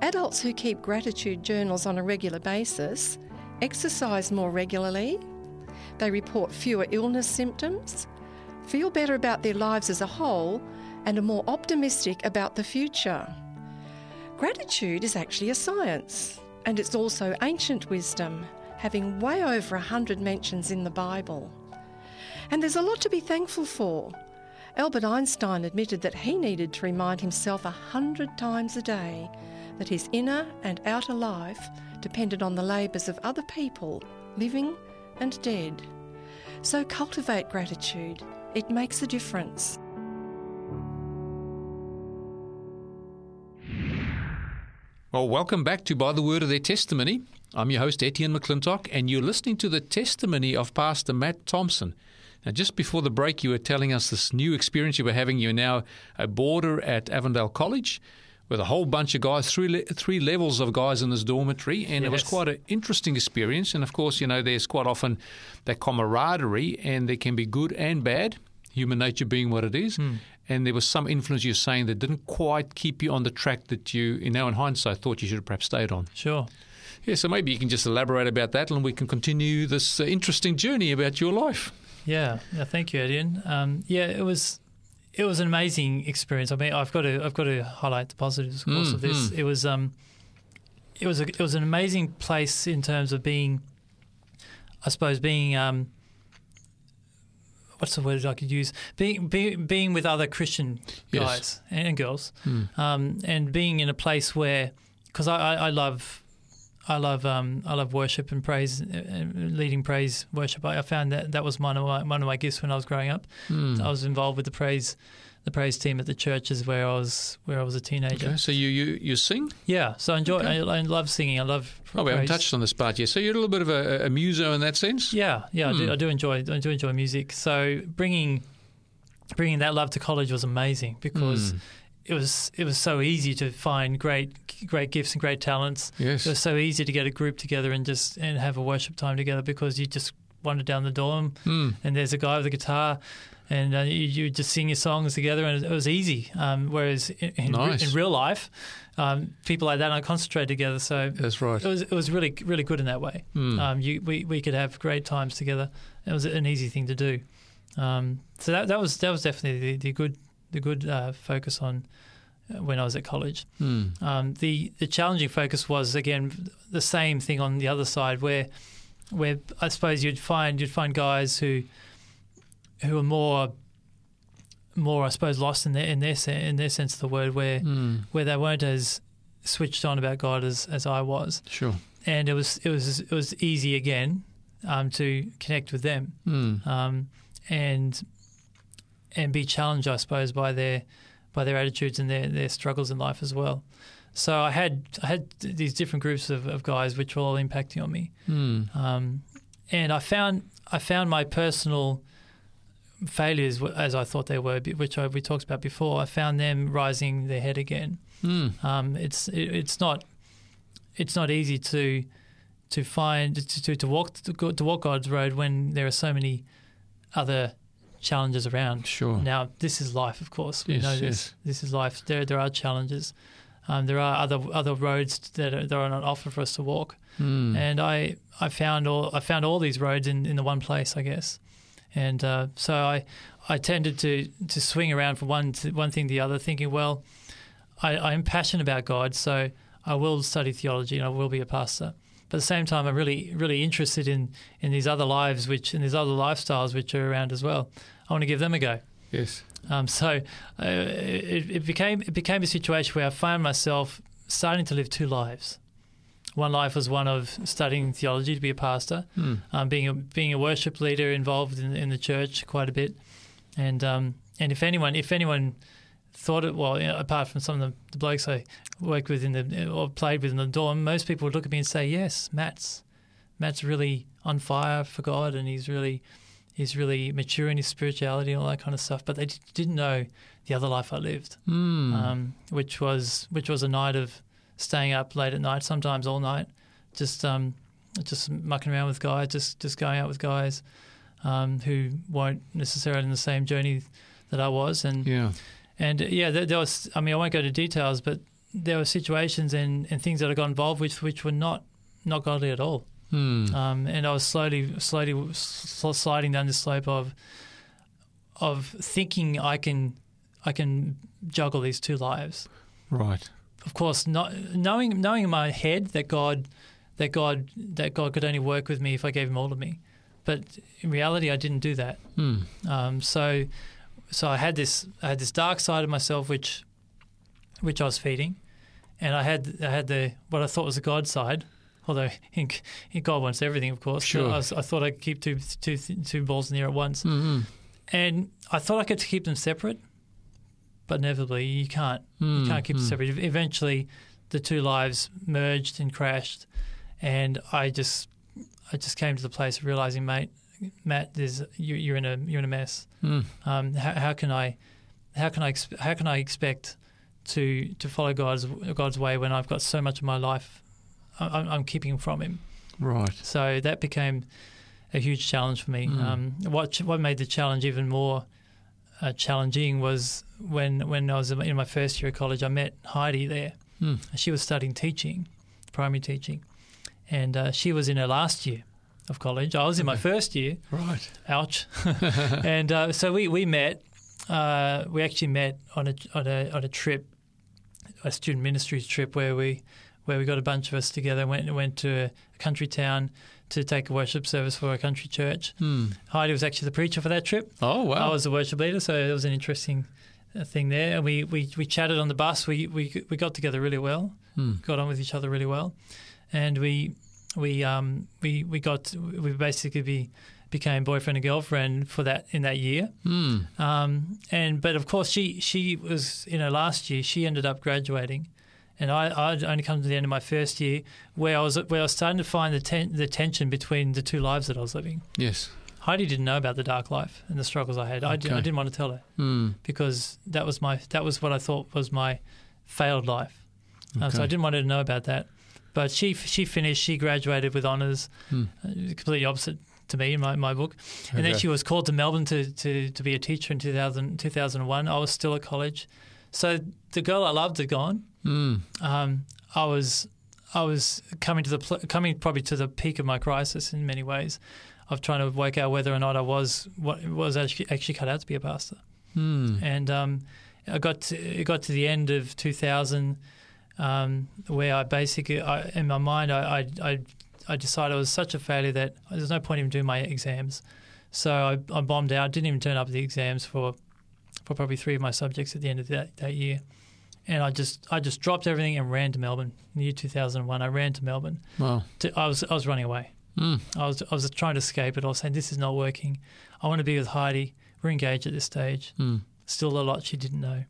adults who keep gratitude journals on a regular basis exercise more regularly, they report fewer illness symptoms, feel better about their lives as a whole, and are more optimistic about the future. Gratitude is actually a science, and it's also ancient wisdom, having way over a hundred mentions in the Bible. And there's a lot to be thankful for. Albert Einstein admitted that he needed to remind himself a hundred times a day that his inner and outer life depended on the labours of other people, living and dead. So cultivate gratitude, it makes a difference. Well, welcome back to By the Word of Their Testimony. I'm your host, Etienne McClintock, and you're listening to the testimony of Pastor Matt Thompson. Now, just before the break, you were telling us this new experience you were having. You're now a boarder at Avondale College with a whole bunch of guys, three, le- three levels of guys in this dormitory, and it was quite an interesting experience. And of course, you know, there's quite often that camaraderie, and there can be good and bad, human nature being what it is. And there was some influence you're saying that didn't quite keep you on the track that you, you know, in hindsight, thought you should have perhaps stayed on. Sure. Yeah, so maybe you can just elaborate about that, and we can continue this uh, interesting journey about your life. Yeah, yeah thank you, Etienne. Um, yeah, it was it was an amazing experience. I mean, I've got to I've got to highlight the positives, of course, of this. Mm, It was um, it was a, it was an amazing place in terms of being, I suppose, being um, what's the word I could use? Being being, being with other Christian Yes. guys and girls, Hmm. um, and being in a place where because I, I, I love. I love um, I love worship and praise, uh, uh, leading praise worship. I, I found that that was one of my one of my gifts when I was growing up. Hmm. I was involved with the praise the praise team at the churches where I was where I was a teenager. Okay, so you, you, you sing? Yeah, so I enjoy. Okay. I, I love singing. I love. Oh, we haven't touched on this part yet. So you're a little bit of a, a muso in that sense? Yeah, yeah, I, Hmm. do, I do enjoy. I do enjoy music. So bringing bringing that love to college was amazing because Hmm. It was it was so easy to find great great gifts and great talents. Yes. It was so easy to get a group together and just and have a worship time together because you just wander down the dorm Mm. and there's a guy with a guitar. And uh, you, you just sing your songs together, and it was easy. Um, whereas in, in, Nice. in real life, um, people like that don't concentrate together. So That's right. it was it was really really good in that way. Mm. Um, you, we we could have great times together. It was an easy thing to do. Um, so that that was that was definitely the, the good the good uh, focus on uh, when I was at college. Mm. Um, the the challenging focus was again the same thing on the other side, where where I suppose you'd find you'd find guys who who are more more I suppose lost in their in their in their sense of the word, where Mm. where they weren't as switched on about God as, as I was, Sure. and it was it was it was easy again um, to connect with them Mm. um, and and be challenged, I suppose, by their by their attitudes and their, their struggles in life as well. So I had I had these different groups of, of guys which were all impacting on me, Mm. um, and I found I found my personal failures as I thought they were, which I, we talked about before. I found them rising their head again. Mm. Um, it's it, it's not it's not easy to to find to, to, to walk to, to walk God's road when there are so many other challenges around. Sure. Now this is life, of course. We Yes, know this. yes. This is life. There there are challenges. Um, there are other other roads that are, that are on offer for us to walk, Mm. and I, I found all I found all these roads in, in the one place, I guess, and uh, so I I tended to, to swing around from one to one thing to the other, thinking, well, I, I'm passionate about God, so I will study theology and I will be a pastor. But at the same time, I'm really really interested in, in these other lives, which in these other lifestyles which are around as well. I want to give them a go. Yes. Um, so uh, it, it became it became a situation where I found myself starting to live two lives. One life was one of studying theology to be a pastor, Mm. um, being a being a worship leader involved in, in the church quite a bit, and um, and if anyone if anyone thought it well, you know, apart from some of the, the blokes I worked with in the or played with in the dorm, most people would look at me and say, "Yes, Matt's Matt's really on fire for God, and he's really he's really mature in his spirituality and all that kind of stuff." But they d- didn't know the other life I lived, Mm. um, which was which was a night of staying up late at night, sometimes all night, just um, just mucking around with guys, just just going out with guys um, who weren't necessarily in the same journey that I was, and yeah. and uh, yeah, there, there was. I mean, I won't go to details, but there were situations and, and things that I got involved with which were not not godly at all. Mm. Um, and I was slowly, slowly sl- sliding down the slope of of thinking I can I can juggle these two lives. right. Of course, not knowing knowing in my head that God that God that God could only work with me if I gave Him all of me, but in reality, I didn't do that. Mm. Um, so, so I had this I had this dark side of myself which which I was feeding, and I had I had the what I thought was the God side. Although in, in God wants everything, of course. Sure. I, was, I thought I could keep two, two, two balls in the air at once, Mm-hmm. and I thought I could keep them separate, but inevitably you can't. Mm. You can't keep them separate. Eventually, the two lives merged and crashed, and I just I just came to the place of realizing, mate, Matt, there's you, you're in a you're in a mess. Mm. Um, how, how can I, how can I, how can I expect to to follow God's God's way when I've got so much of my life I'm, I'm keeping from Him? Right. So that became a huge challenge for me. Mm. Um, what what made the challenge even more uh, challenging was when when I was in my first year of college, I met Heidi there. Mm. She was studying teaching, primary teaching, and uh, she was in her last year of college. I was in my first year. Right. Ouch. and uh, so we we met. Uh, we actually met on a on a on a trip, a student ministries trip where we where we got a bunch of us together. went went to a country town to take a worship service for a country church. Mm. Heidi was actually the preacher for that trip. Oh wow. I was the worship leader, so it was an interesting uh, thing there. And we, we, we chatted on the bus. We, we we got together really well. Mm. Got on with each other really well, and we we um we we got we basically be, became boyfriend and girlfriend for that in that year. Mm. Um, and but of course she she was in her last year. She ended up graduating, and I I'd only come to the end of my first year where I was where I was starting to find the ten, the tension between the two lives that I was living. Yes. Heidi didn't know about the dark life and the struggles I had. I, did, I didn't want to tell her Mm. because that was my that was what I thought was my failed life. Uh, so I didn't want her to know about that. But she she finished. She graduated with honours. Hmm. Uh, completely opposite to me in my, my book. And then she was called to Melbourne to, to, to be a teacher in 2000, 2001. I was still at college. So the girl I loved had gone. Mm. Um, I was I was coming to the pl- coming probably to the peak of my crisis in many ways of trying to work out whether or not I was what was actually actually cut out to be a pastor. Mm. And um, I got to, it got to the end of 2000 um, where I basically I, in my mind I, I I decided I was such a failure that there's no point in doing my exams. So I, I bombed out. Didn't even turn up the exams for for probably three of my subjects at the end of that, that year. And I just I just dropped everything and ran to Melbourne in the year 2001. I ran to Melbourne. Wow. To, I was I was running away. Mm. I was I was trying to escape it. I was saying this is not working. I want to be with Heidi. We're engaged at this stage. Mm. Still a lot she didn't know.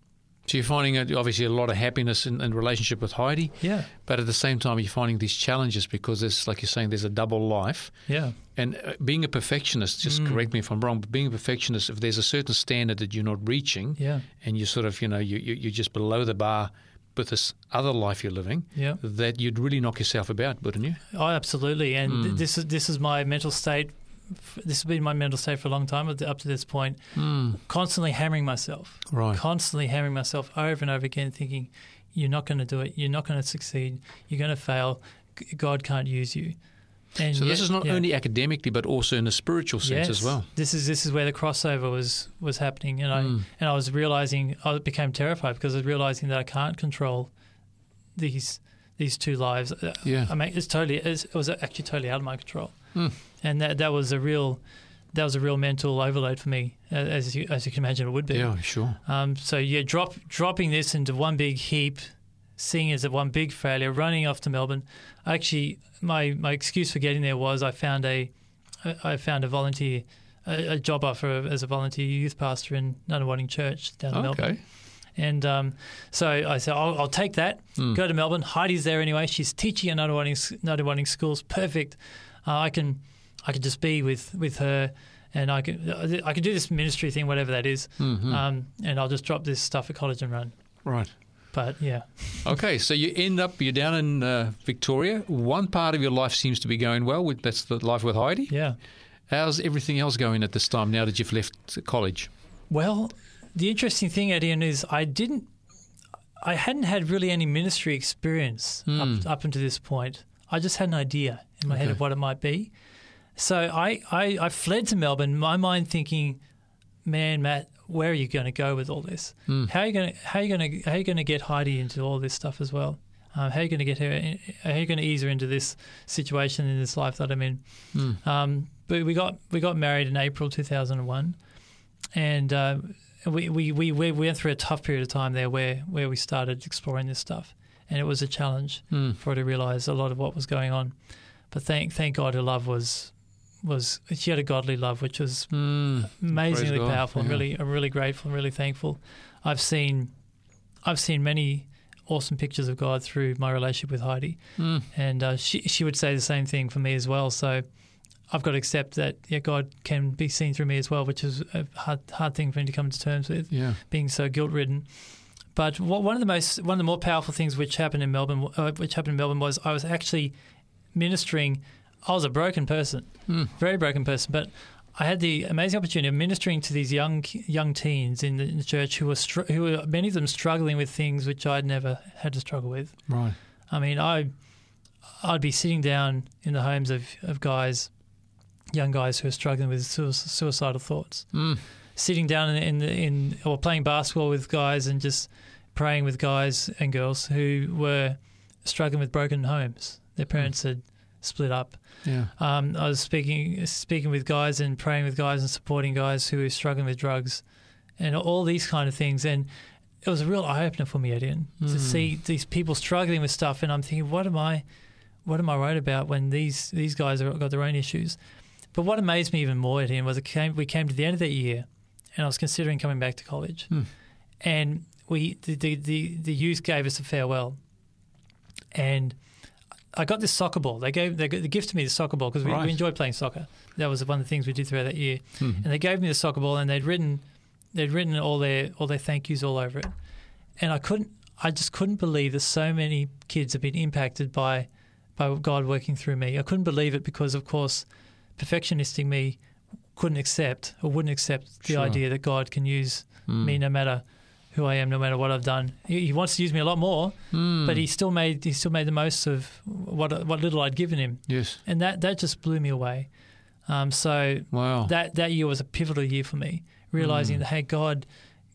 So you're finding obviously a lot of happiness in, in relationship with Heidi, Yeah, but at the same time you're finding these challenges because there's, like you're saying, there's a double life. yeah, And uh, being a perfectionist, just Mm. correct me if I'm wrong, but being a perfectionist, if there's a certain standard that you're not reaching, yeah, and you sort of, you know, you, you, you're just below the bar with this other life you're living, yeah. that you'd really knock yourself about, wouldn't you? Oh, absolutely. And th- Mm. this is this is my mental state. This has been my mental state for a long time up to- this point. Mm. Constantly hammering myself, Right. constantly hammering myself over and over again, thinking, "You're not going to do it. You're not going to succeed. You're going to fail. God can't use you." And So this is not yeah. only academically, but also in a spiritual sense as well. This is this is where the crossover was was happening, and I Mm. and I was realizing I became terrified because I was realizing that I can't control these these two lives. Uh, Yeah. I mean, it's totally it's, it was actually totally out of my control, Mm. and that that was a real that was a real mental overload for me, as you as you can imagine it would be. Yeah, sure. Um, so yeah, drop dropping this into one big heap, seeing it as a one big failure, running off to Melbourne. Actually, my my excuse for getting there was I found a I found a volunteer a, a job offer as a volunteer youth pastor in Nunawading Church down in Melbourne. Okay. And um, so I said, I'll, I'll take that. Mm. Go to Melbourne. Heidi's there anyway. She's teaching at Nunawading, Nunawading schools. Perfect. Uh, I can, I can just be with, with her, and I can, I can do this ministry thing, whatever that is. Mhm. Um, and I'll just drop this stuff at college and run. right. But yeah, Okay, so you end up, you're down in uh, Victoria. One part of your life seems to be going well. With, that's the life with Heidi. yeah. How's everything else going at this time now that you've left college? Well, the interesting thing, Etienne, is I didn't, I hadn't had really any ministry experience Hmm. up, up until this point. I just had an idea in my head of what it might be. So I, I, I fled to Melbourne, my mind thinking, man, Matt, where are you going to go with all this? Hmm. How are you going to, how are you going to, how are you going to get Heidi into all this stuff as well? Um, how are you going to get her? In, how are you going to ease her into this situation in this life that I'm in? Hmm. Um, but we got we got married in April 2001, and uh, we, we, we, we went through a tough period of time there where, where we started exploring this stuff, and it was a challenge Hmm. for her to realize a lot of what was going on. But thank thank God her love was was she had a godly love which was Hmm. amazingly powerful. I'm yeah. really I'm really grateful. I'm really thankful. I've seen I've seen many awesome pictures of God through my relationship with Heidi, Hmm. and uh, she she would say the same thing for me as well. So I've got to accept that yeah, God can be seen through me as well, which is a hard hard thing for me to come to terms with, Yeah. being so guilt ridden. But what, one of the most one of the more powerful things which happened in Melbourne, uh, which happened in Melbourne, was I was actually ministering. I was a broken person, Hmm. very broken person, but I had the amazing opportunity of ministering to these young young teens in the, in the church who were str- who were many of them struggling with things which I'd never had to struggle with. Right. I mean, I I'd be sitting down in the homes of, of guys, young guys who are struggling with sui- suicidal thoughts, Hmm. sitting down in in, the, in or playing basketball with guys and just praying with guys and girls who were struggling with broken homes. Their parents had split up. Yeah. Um, I was speaking speaking with guys and praying with guys and supporting guys who were struggling with drugs, and all these kind of things. And it was a real eye opener for me, Etienne, to Mm. see these people struggling with stuff. And I'm thinking, what am I, what am I right about when these these guys have got their own issues? But what amazed me even more, Etienne, was it came we came to the end of that year, and I was considering coming back to college, Hmm. and we the, the the the youth gave us a farewell, and I got this soccer ball. They gave they, they gifted me the soccer ball because we, Right. we enjoyed playing soccer. That was one of the things we did throughout that year. Hmm. And they gave me the soccer ball, and they'd written they'd written all their all their thank yous all over it. And I couldn't, I just couldn't believe that so many kids have been impacted by by God working through me. I couldn't believe it because, of course, perfectionistic me couldn't accept or wouldn't accept the Sure. idea that God can use Hmm. me no matter who I am, no matter what I've done. He, he wants to use me a lot more, Hmm. but he still made he still made the most of what what little I'd given him, Yes. and that that just blew me away. Um, so Wow. that that year was a pivotal year for me, realizing Mm. that hey, God,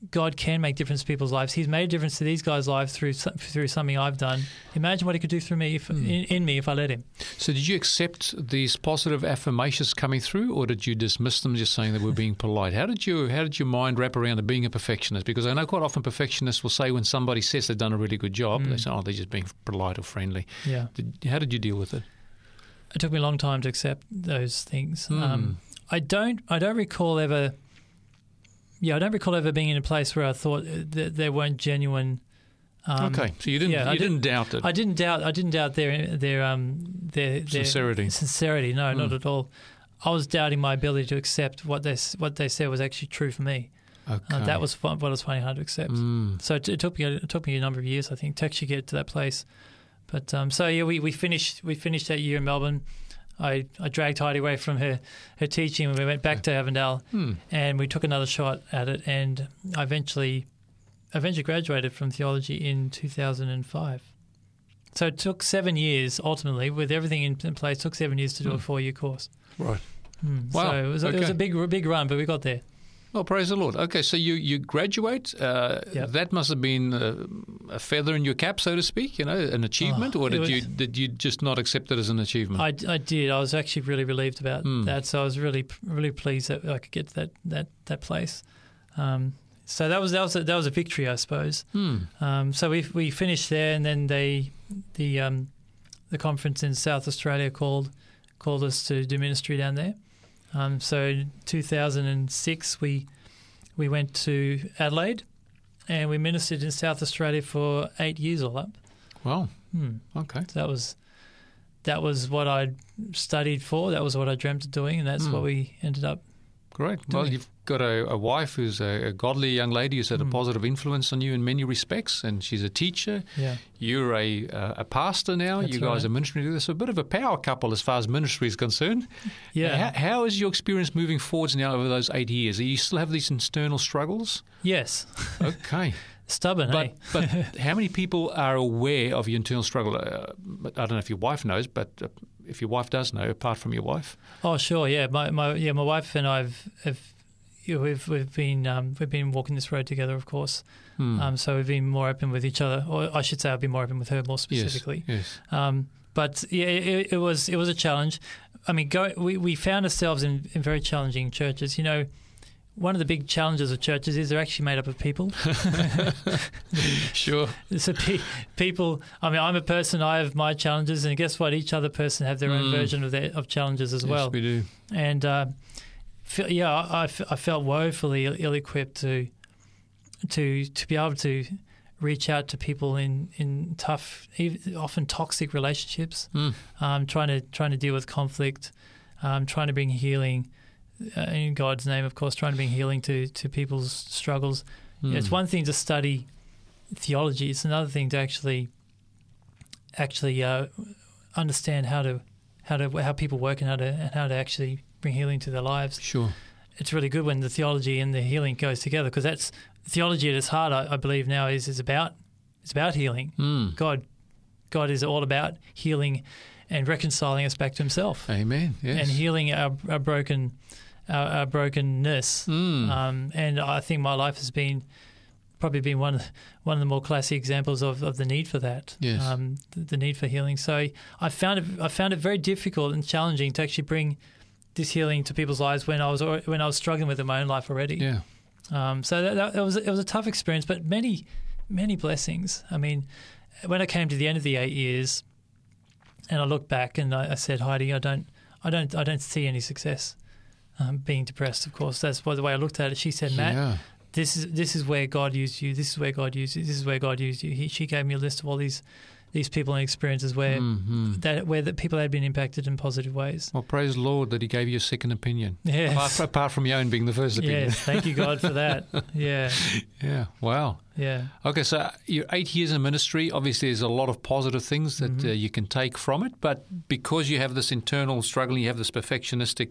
God can make difference to people's lives. He's made a difference to these guys' lives through through something I've done. Imagine what He could do through me if, Mm. in, in me if I let Him. So, did you accept these positive affirmations coming through, or did you dismiss them, just saying that we're being polite? How did you How did your mind wrap around to being a perfectionist? Because I know quite often perfectionists will say when somebody says they've done a really good job, they Mm. say, "Oh, they're just being polite or friendly." Yeah, Did, how did you deal with it? it took me a long time to accept those things. Hmm. Um, I don't I don't recall ever. Yeah, I don't recall ever being in a place where I thought that they weren't genuine. Um, okay, so you didn't yeah, I you didn't didn't- doubt it. I didn't doubt. I didn't doubt their their um their, their Sincerity. Sincerity, no, not Mm. at all. I was doubting my ability to accept what they what they said was actually true for me. okay. Uh, that was fun, what I was finding hard to accept. Mm. So it, it took me a, it took me a number of years, I think, to actually get to that place. But um, so yeah, we, we finished we finished that year in Melbourne. I, I dragged Heidi away from her, her teaching and we went back to Avondale Hmm. and we took another shot at it and I eventually eventually graduated from theology in 2005. So it took seven years ultimately with everything in, in place. took seven years to do Hmm. a four year course. Right. Hmm. Wow. So it was, a, it was a big big run, but we got there. Well, praise the Lord. Okay, so you you graduate. Uh, Yep. That must have been uh, a feather in your cap, so to speak. You know, an achievement, Oh, or did was- you did you just not accept it as an achievement? I, I did. I was actually really relieved about Hmm. that. So I was really really pleased that I could get to that that that place. Um, so that was that was a, that was a victory, I suppose. Hmm. Um, so we we finished there, and then they the um, the conference in South Australia called called us to do ministry down there. Um, so in 2006 we we went to Adelaide, and we ministered in South Australia for eight years all up. Well, Hmm. okay. So that was that was what I studied for. That was what I dreamt of doing, and that's Hmm. what we ended up. Great. Well, you've got a, a wife who's a, a godly young lady who's had a Mm. positive influence on you in many respects, and she's a teacher. Yeah, You're a uh, a pastor now. That's you guys right. are ministering together. So a bit of a power couple as far as ministry is concerned. yeah, How, how is your experience moving forwards now over those eight years? Do you still have these internal struggles? yes. Okay. Stubborn, But hey? but how many people are aware of your internal struggle? Uh, I don't know if your wife knows, but uh, if your wife does know, apart from your wife, Oh, sure. Yeah, my, my yeah, my wife and I've have you know, we've we've been um, we've been walking this road together, of course. Hmm. Um, so we've been more open with each other, or I should say, I've been more open with her more yes, specifically. yes, Um, but yeah, it, it was it was a challenge. I mean, go, we we found ourselves in, in very challenging churches. You know, one of the big challenges of churches is they're actually made up of people. sure, So pe- people, I mean, I'm a person. I have my challenges, and guess what? Each other person have their own Mm. version of their of challenges as yes, well. we do. And uh, fe- yeah, I, I f- I felt woefully ill equipped to to to be able to reach out to people in in tough, often toxic relationships. Hmm. Um, trying to trying to deal with conflict, um, trying to bring healing. Uh, in God's name, of course, trying to bring healing to, to people's struggles. Hmm. It's one thing to study theology; it's another thing to actually actually uh, understand how to how to how people work and how to and how to actually bring healing to their lives. Sure. It's really good when the theology and the healing goes together because that's theology at its heart. I, I believe now is is about it's about healing. Hmm. God God is all about healing and reconciling us back to Himself Amen. Yes. and healing our, our broken our, our brokenness. Hmm. Um, and I think my life has been probably been one of one of the more classic examples of, of the need for that. Yes. Um, the, the need for healing. So I found it I found it very difficult and challenging to actually bring this healing to people's lives when I was when I was struggling with it in my own life already. yeah. Um, so that, that, it was it was a tough experience, but many many blessings. I mean, when I came to the end of the eight years, and I looked back and I, I said, Heidi, I don't I don't I don't see any success. Um, being depressed, of course, that's why the way I looked at it. She said, Matt, yeah. this is this is where God used you. This is where God used you. This is where God used you. He, she gave me a list of all these these people and experiences where Mhm. that where the people had been impacted in positive ways. Well, praise the Lord that He gave you a second opinion. Yes. Apart, apart from your own being the first opinion. Yes, thank you God for that. Yeah, Yeah. Wow. yeah. Okay, so you're eight years in ministry. Obviously, there's a lot of positive things that Mm-hmm. uh, you can take from it. But because you have this internal struggle, you have this perfectionistic,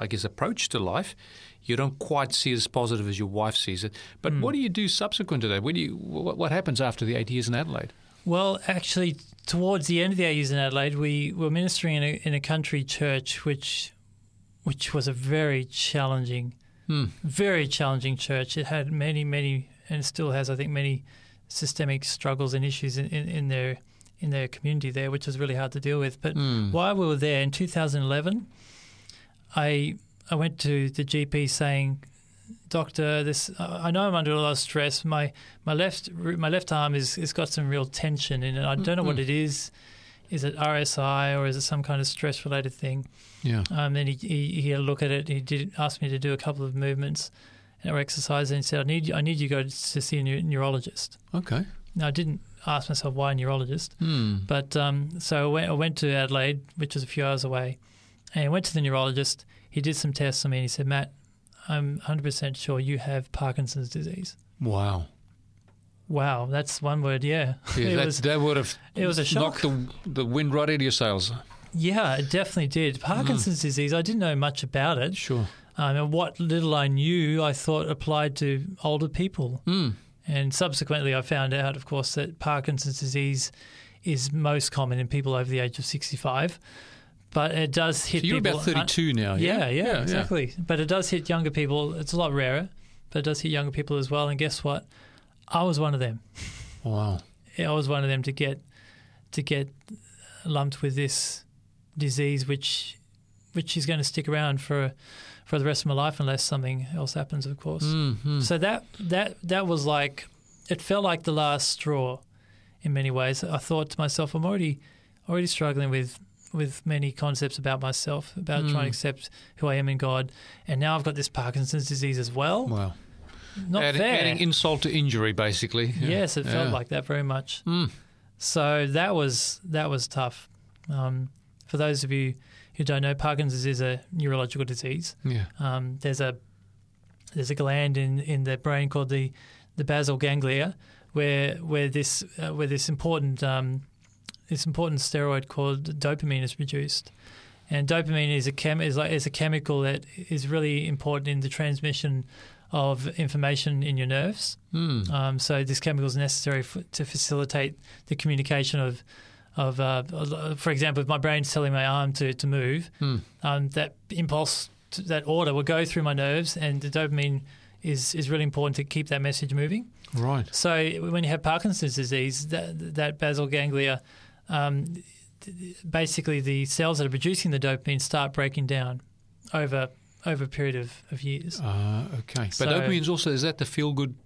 I guess, approach to life, you don't quite see it as positive as your wife sees it. But Mm. what do you do subsequent to that? What, do you, what, what happens after the eight years in Adelaide? Well, actually, towards the end of the eight years in Adelaide, we were ministering in a, in a country church, which which was a very challenging, Hmm. very challenging church. It had many, many, and still has, I think, many systemic struggles and issues in, in, in their in their community there, which was really hard to deal with. But Hmm. while we were there in 2011, I I went to the GP saying, "Doctor, this I know I'm under a lot of stress. My my left my left arm is has got some real tension in it. I don't know what it is. Is it RSI or is it some kind of stress related thing?" Yeah. Um, then he, he he had a look at it. He did ask me to do a couple of movements or exercises, and he said, "I need you, I need you to go to see a neu- neurologist." Okay. Now I didn't ask myself why a neurologist. Hmm. But um, so I went, I went to Adelaide, which was a few hours away, and I went to the neurologist. He did some tests on me, and he said, "Matt, I'm 100% sure you have Parkinson's disease." Wow. Wow, that's one word. Yeah, Yeah, was. that would have it was a knocked shock. the, the wind right out of your sails. Yeah, it definitely did. Parkinson's disease. I didn't know much about it. Sure. Um, and what little I knew, I thought applied to older people. Hmm. And subsequently, I found out, of course, that Parkinson's disease is most common in people over the age of 65. But it does hit So you're people. about 32 now, yeah? Yeah, yeah, exactly. But it does hit younger people. It's a lot rarer, but it does hit younger people as well. And guess what? I was one of them. Wow. I was one of them to get to get lumped with this disease, which which is going to stick around for for the rest of my life unless something else happens, of course. Mm-hmm. So that that that was like it felt like the last straw in many ways. I thought to myself, I'm already already struggling with with many concepts about myself, about trying to accept who I am in God, and now I've got this Parkinson's disease as well. Wow. Not adding, fair. adding insult to injury, basically. Yeah. Yes, it felt Yeah. like that very much. Mm. So that was that was tough. Um, for those of you who don't know, Parkinson's is a neurological disease. Yeah. Um, there's a there's a gland in, in the brain called the, the basal ganglia, where where this uh, where this important um, this important steroid called dopamine is produced, and dopamine is a chem is like is a chemical that is really important in the transmission of information in your nerves. Mm. Um, so this chemical is necessary for, to facilitate the communication of, of uh, for example, if my brain's telling my arm to, to move, Hmm. um, that impulse, that order will go through my nerves, and the dopamine is is really important to keep that message moving. Right. So when you have Parkinson's disease, that that basal ganglia, um, th- basically the cells that are producing the dopamine start breaking down over over a period of, of years. Uh, okay. So- but dopamine's also, is that the feel good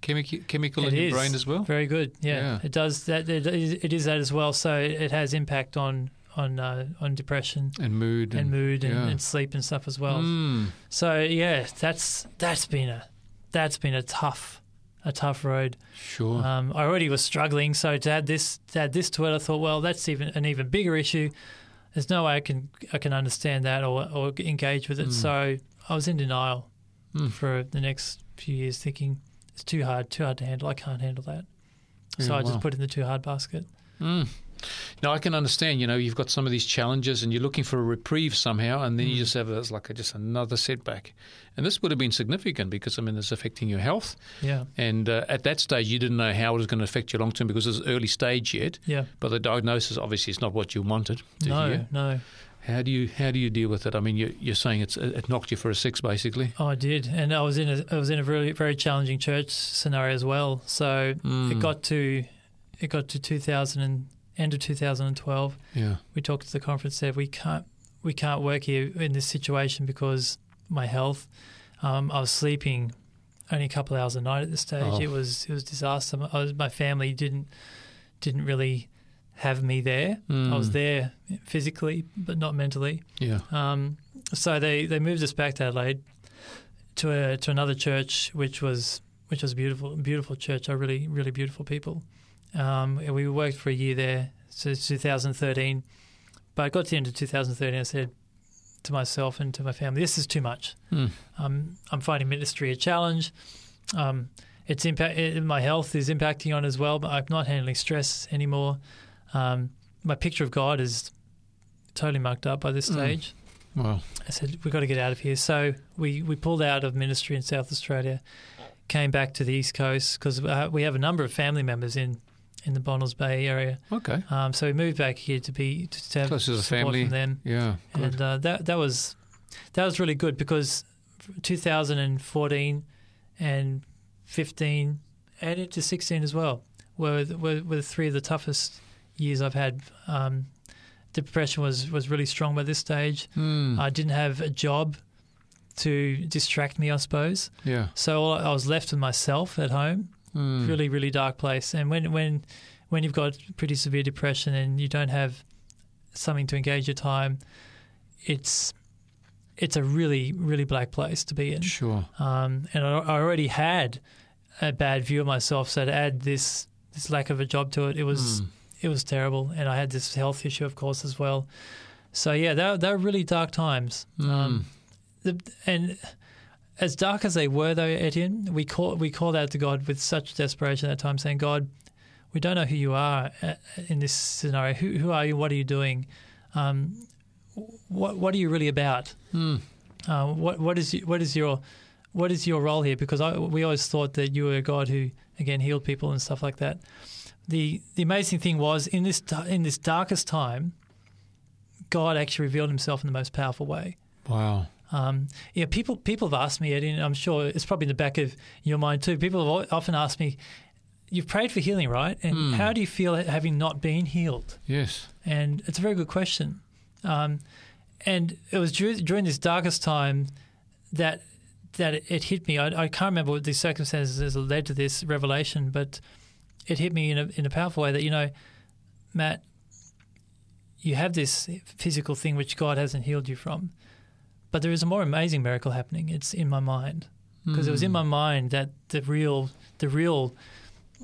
chemic- chemical It in your is. brain as well? Very good. Yeah, Yeah. it does that. It is, it is that as well. So it has impact on on uh, on depression And mood. and, mood and, yeah. and sleep and stuff as well. Mm. So yeah, that's that's been a that's been a tough a tough road. Sure. Um, I already was struggling, so to add this to add this to it, I thought, well, that's even an even bigger issue. There's no way I can I can understand that or or engage with it. So I was in denial Mm. for the next few years, thinking it's too hard, too hard to handle. I can't handle that. So Yeah, I just put it in the too hard basket. Mm. Now I can understand. You know, you've got some of these challenges, and you're looking for a reprieve somehow, and then you just have it's like a, just another setback. And this would have been significant because I mean, it's affecting your health. Yeah, And uh, at that stage, you didn't know how it was going to affect you long term because it's early stage yet. yeah. But the diagnosis obviously is not what you wanted No, hear. no. How do you how do you deal with it? I mean, you, you're saying it's it knocked you for a six, basically. Oh, I did, and I was in a I was in a very very challenging church scenario as well. So Mm. it got to it got to 2000 and end of 2012. Yeah. We talked to the conference said we can't we can't work here in this situation because my health. Um, I was sleeping only a couple of hours a night at this stage. Oh. It was it was disaster. I was, my family didn't didn't really have me there. I was Mm. there physically, but not mentally. Yeah. Um, so they, they moved us back to Adelaide to a, to another church, which was which was a beautiful beautiful church. Are really really beautiful people, Um, and we worked for a year there, so 2013. But I got to the end of 2013. I said to myself and to my family, "This is too much. Hmm. Um, I'm finding ministry a challenge. Um, it's impact. eh, My health is impacting on as well. But I'm not handling stress anymore. Um, my picture of God is totally mucked up by this Hmm. stage. Well, I said, we've got to get out of here. So we, we pulled out of ministry in South Australia, came back to the East Coast because uh, we have a number of family members in, in the Bonnells Bay area. okay. Um, so we moved back here to be to, to have Close to support family. from them, Yeah. Good. and uh, that that was that was really good because 2014 and 15 and into 16 as well were were, were three of the toughest years I've had. Um, depression was was really strong by this stage. Hmm. I didn't have a job to distract me, I suppose. yeah. So I was left with myself at home. Hmm. Really, really dark place. And when when when you've got pretty severe depression and you don't have something to engage your time, it's it's a really, really black place to be in. Sure. Um, and I, I already had a bad view of myself, so to add this this lack of a job to it, it was Hmm. it was terrible. And I had this health issue, of course, as well. So yeah, they they were really dark times. Hmm. Um, the, and as dark as they were, though, Etienne, we call we called out to God with such desperation at that time, saying, "God, we don't know who you are uh, in this scenario. Who who are you? What are you doing? Um, what what are you really about? Hmm. Uh, what what is what is your what is your role here? Because I, we always thought that you were a God who again healed people and stuff like that. The the amazing thing was in this in this darkest time, God actually revealed Himself in the most powerful way. Wow. Um, yeah, people people have asked me, Eddie, and I'm sure it's probably in the back of your mind too. People have often asked me, "You've prayed for healing, right? And Hmm. how do you feel having not been healed?" Yes. And it's a very good question. Um, and it was dur- during this darkest time that that it, it hit me. I, I can't remember what the circumstances that led to this revelation, but it hit me in a in a powerful way. That you know, Matt, you have this physical thing which God hasn't healed you from, but there is a more amazing miracle happening. It's in my mind because it was in Hmm. my mind that the real the real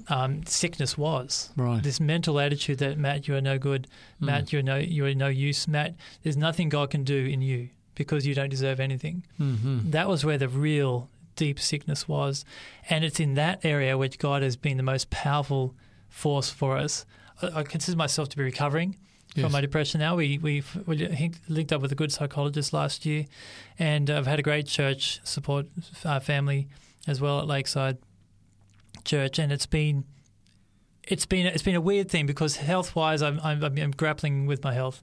um, sickness was Right. this mental attitude that Matt, you are no good. Hmm. Matt, you're no you are no use. Matt, there's nothing God can do in you because you don't deserve anything. Mm-hmm. That was where the real deep sickness was, and it's in that area which God has been the most powerful force for us. I, I consider myself to be recovering Yes. from my depression now. We we we linked up with a good psychologist last year, and I've had a great church support uh, family as well at Lakeside Church, and it's been it's been it's been a weird thing because health wise, I'm, I'm I'm grappling with my health,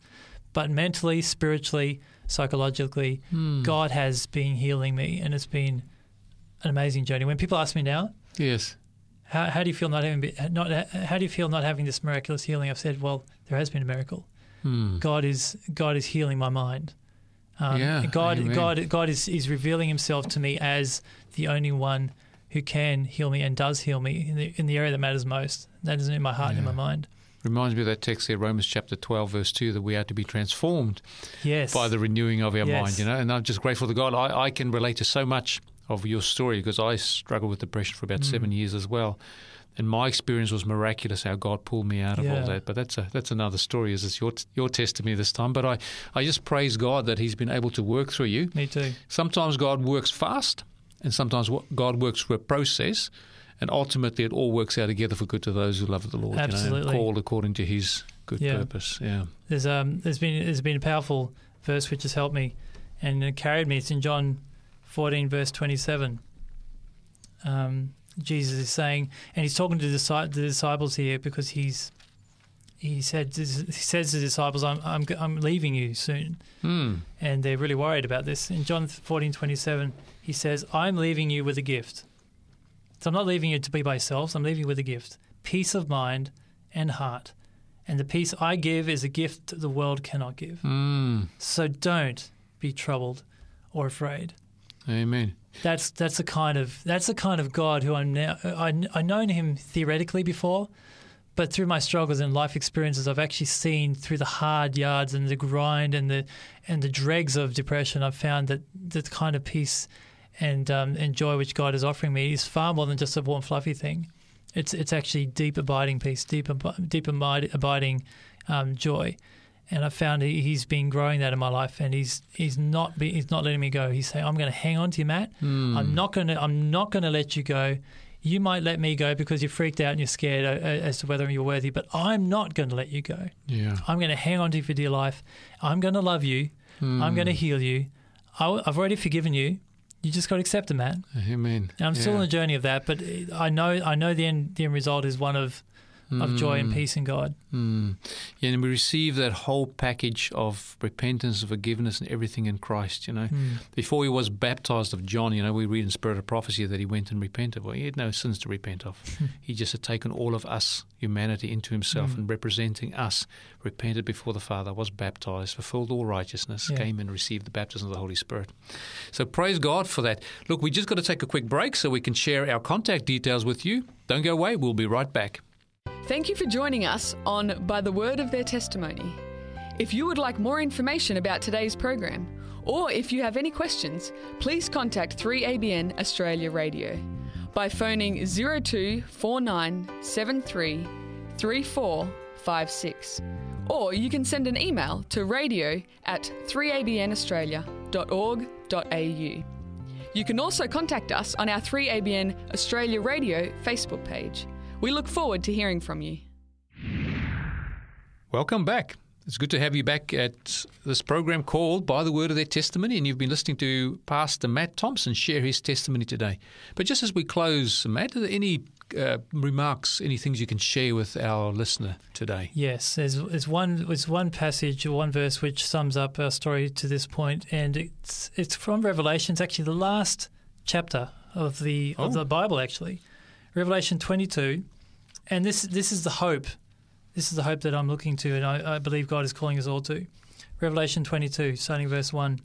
but mentally, spiritually, psychologically, Hmm. God has been healing me, and it's been an amazing journey. When people ask me now, Yes. How, how do you feel not having not how do you feel not having this miraculous healing? I've said, well, there has been a miracle. Hmm. God is God is healing my mind. Um, Yeah, God amen. God God is is revealing Himself to me as the only one who can heal me and does heal me in the in the area that matters most. That is in my heart and in my mind. Reminds me of that text there, Romans chapter 12, verse 2, that we are to be transformed Yes. by the renewing of our Yes. mind, you know. And I'm just grateful to God. I, I can relate to so much of your story because I struggled with depression for Mm. about seven years as well. And my experience was miraculous how God pulled me out of Yeah. all that. But that's a, that's another story. Is it's your your testimony this time? But I, I just praise God that He's been able to work through you. me too. Sometimes God works fast, and sometimes God works through a process, and ultimately it all works out together for good to those who love the Lord. You know, Absolutely. and called according to His good Yeah. purpose. Yeah. There's um there's been there's been a powerful verse which has helped me and carried me. It's in John 14 verse 27. Um, Jesus is saying, and he's talking to the, disciples here because he's he said he says to the disciples, "I'm I'm I'm leaving you soon," Hmm. and they're really worried about this. In John 14 27, he says, "I'm leaving you with a gift." So I'm not leaving you to be by yourselves. I'm leaving you with a gift, peace of mind and heart. And the peace I give is a gift the world cannot give. Hmm. So don't be troubled or afraid. Amen. That's that's the kind of that's the kind of God who I'm now. I I known him theoretically before, but through my struggles and life experiences, I've actually seen through the hard yards and the grind and the and the dregs of depression. I've found that the kind of peace and um, and joy which God is offering me is far more than just a warm fluffy thing. It's it's actually deep abiding peace, deep deep abiding um, joy. And I found he, he's been growing that in my life, and he's he's not be, he's not letting me go. He's saying, "I'm going to hang on to you, Matt. I'm not going to I'm not going to let you go. You might let me go because you're freaked out and you're scared uh, uh, as to whether you're worthy, but I'm not going to let you go. Yeah. I'm going to hang on to you for dear life. I'm going to love you. I'm going to heal you. I, have already forgiven you. You just got to accept it, Matt. Amen. And I'm still Yeah. on the journey of that, but I know I know the end the end result is one of of joy and hmm. peace in God. Mm. Yeah, and we receive that whole package of repentance, forgiveness, and everything in Christ. You know, hmm. before he was baptized of John, you know, we read in Spirit of Prophecy that he went and repented. Well, he had no sins to repent of. he just had taken all of us, humanity, into himself hmm. and representing us, repented before the Father, was baptized, fulfilled all righteousness, Yeah. came and received the baptism of the Holy Spirit. So praise God for that. Look, we just got to take a quick break so we can share our contact details with you. Don't go away. We'll be right back. Thank you for joining us on By the Word of Their Testimony. If you would like more information about today's program, or if you have any questions, please contact 3ABN Australia Radio by phoning 024973 3456. Or you can send an email to radio at 3abnaustralia.org.au. You can also contact us on our 3ABN Australia Radio Facebook page. We look forward to hearing from you. Welcome back. It's good to have you back at this program called By the Word of Their Testimony, and you've been listening to Pastor Matt Thompson share his testimony today. But just as we close, Matt, are there any uh, remarks, any things you can share with our listener today? Yes, there's, there's one there's one passage one verse which sums up our story to this point, and it's it's from Revelation. It's actually the last chapter of the of Oh. the Bible, actually, Revelation 22, and this this is the hope. This is the hope that I'm looking to, and I, I believe God is calling us all to. Revelation 22, starting verse one.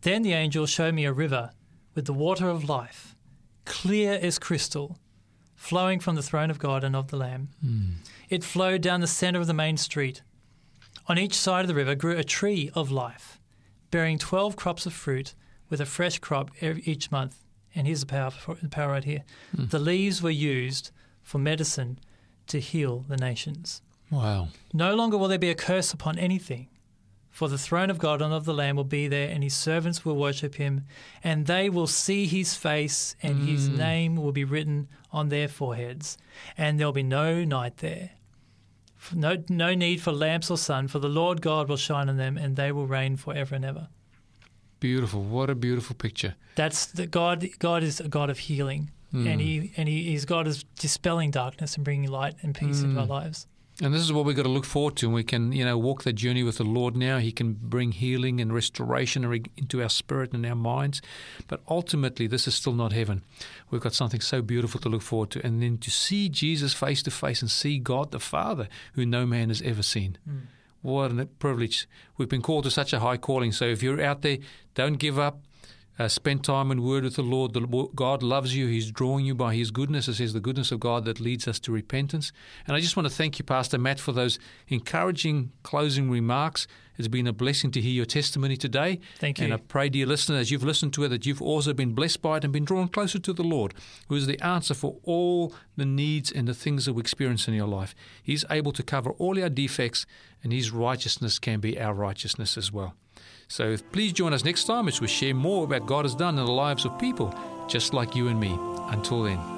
Then the angel showed me a river with the water of life, clear as crystal, flowing from the throne of God and of the Lamb. Hmm. It flowed down the center of the main street. On each side of the river grew a tree of life, bearing 12 crops of fruit with a fresh crop each month. And here's the power, for, the power right here. Hmm. The leaves were used for medicine to heal the nations. Wow. No longer will there be a curse upon anything, for the throne of God and of the Lamb will be there, and his servants will worship him, and they will see his face, and his hmm. name will be written on their foreheads, and there'll be no night there. No, no need for lamps or sun, for the Lord God will shine on them, and they will reign forever and ever. Beautiful. What a beautiful picture. That's the God. God is a God of healing, hmm. and he and he is God is dispelling darkness and bringing light and peace into hmm. our lives. And this is what we've got to look forward to. And we can, you know, walk that journey with the Lord now. He can bring healing and restoration into our spirit and our minds. But ultimately, this is still not heaven. We've got something so beautiful to look forward to. And then to see Jesus face to face and see God the Father, who no man has ever seen. Hmm. What a privilege. We've been called to such a high calling. So if you're out there, don't give up. Uh, spend time in word with the Lord. The, Lord- God loves you. He's drawing you by His goodness. It says the goodness of God that leads us to repentance. And I just want to thank you, Pastor Matt, for those encouraging closing remarks. It's been a blessing to hear your testimony today. Thank you. And. I pray, dear listener, as you've listened to it, that you've also been blessed by it and been drawn closer to the Lord, who is the answer for all the needs and the things that we experience in your life. He's able to cover all our defects, and His righteousness can be our righteousness as well. So please join us next time as we share more about God has done in the lives of people just like you and me. Until then.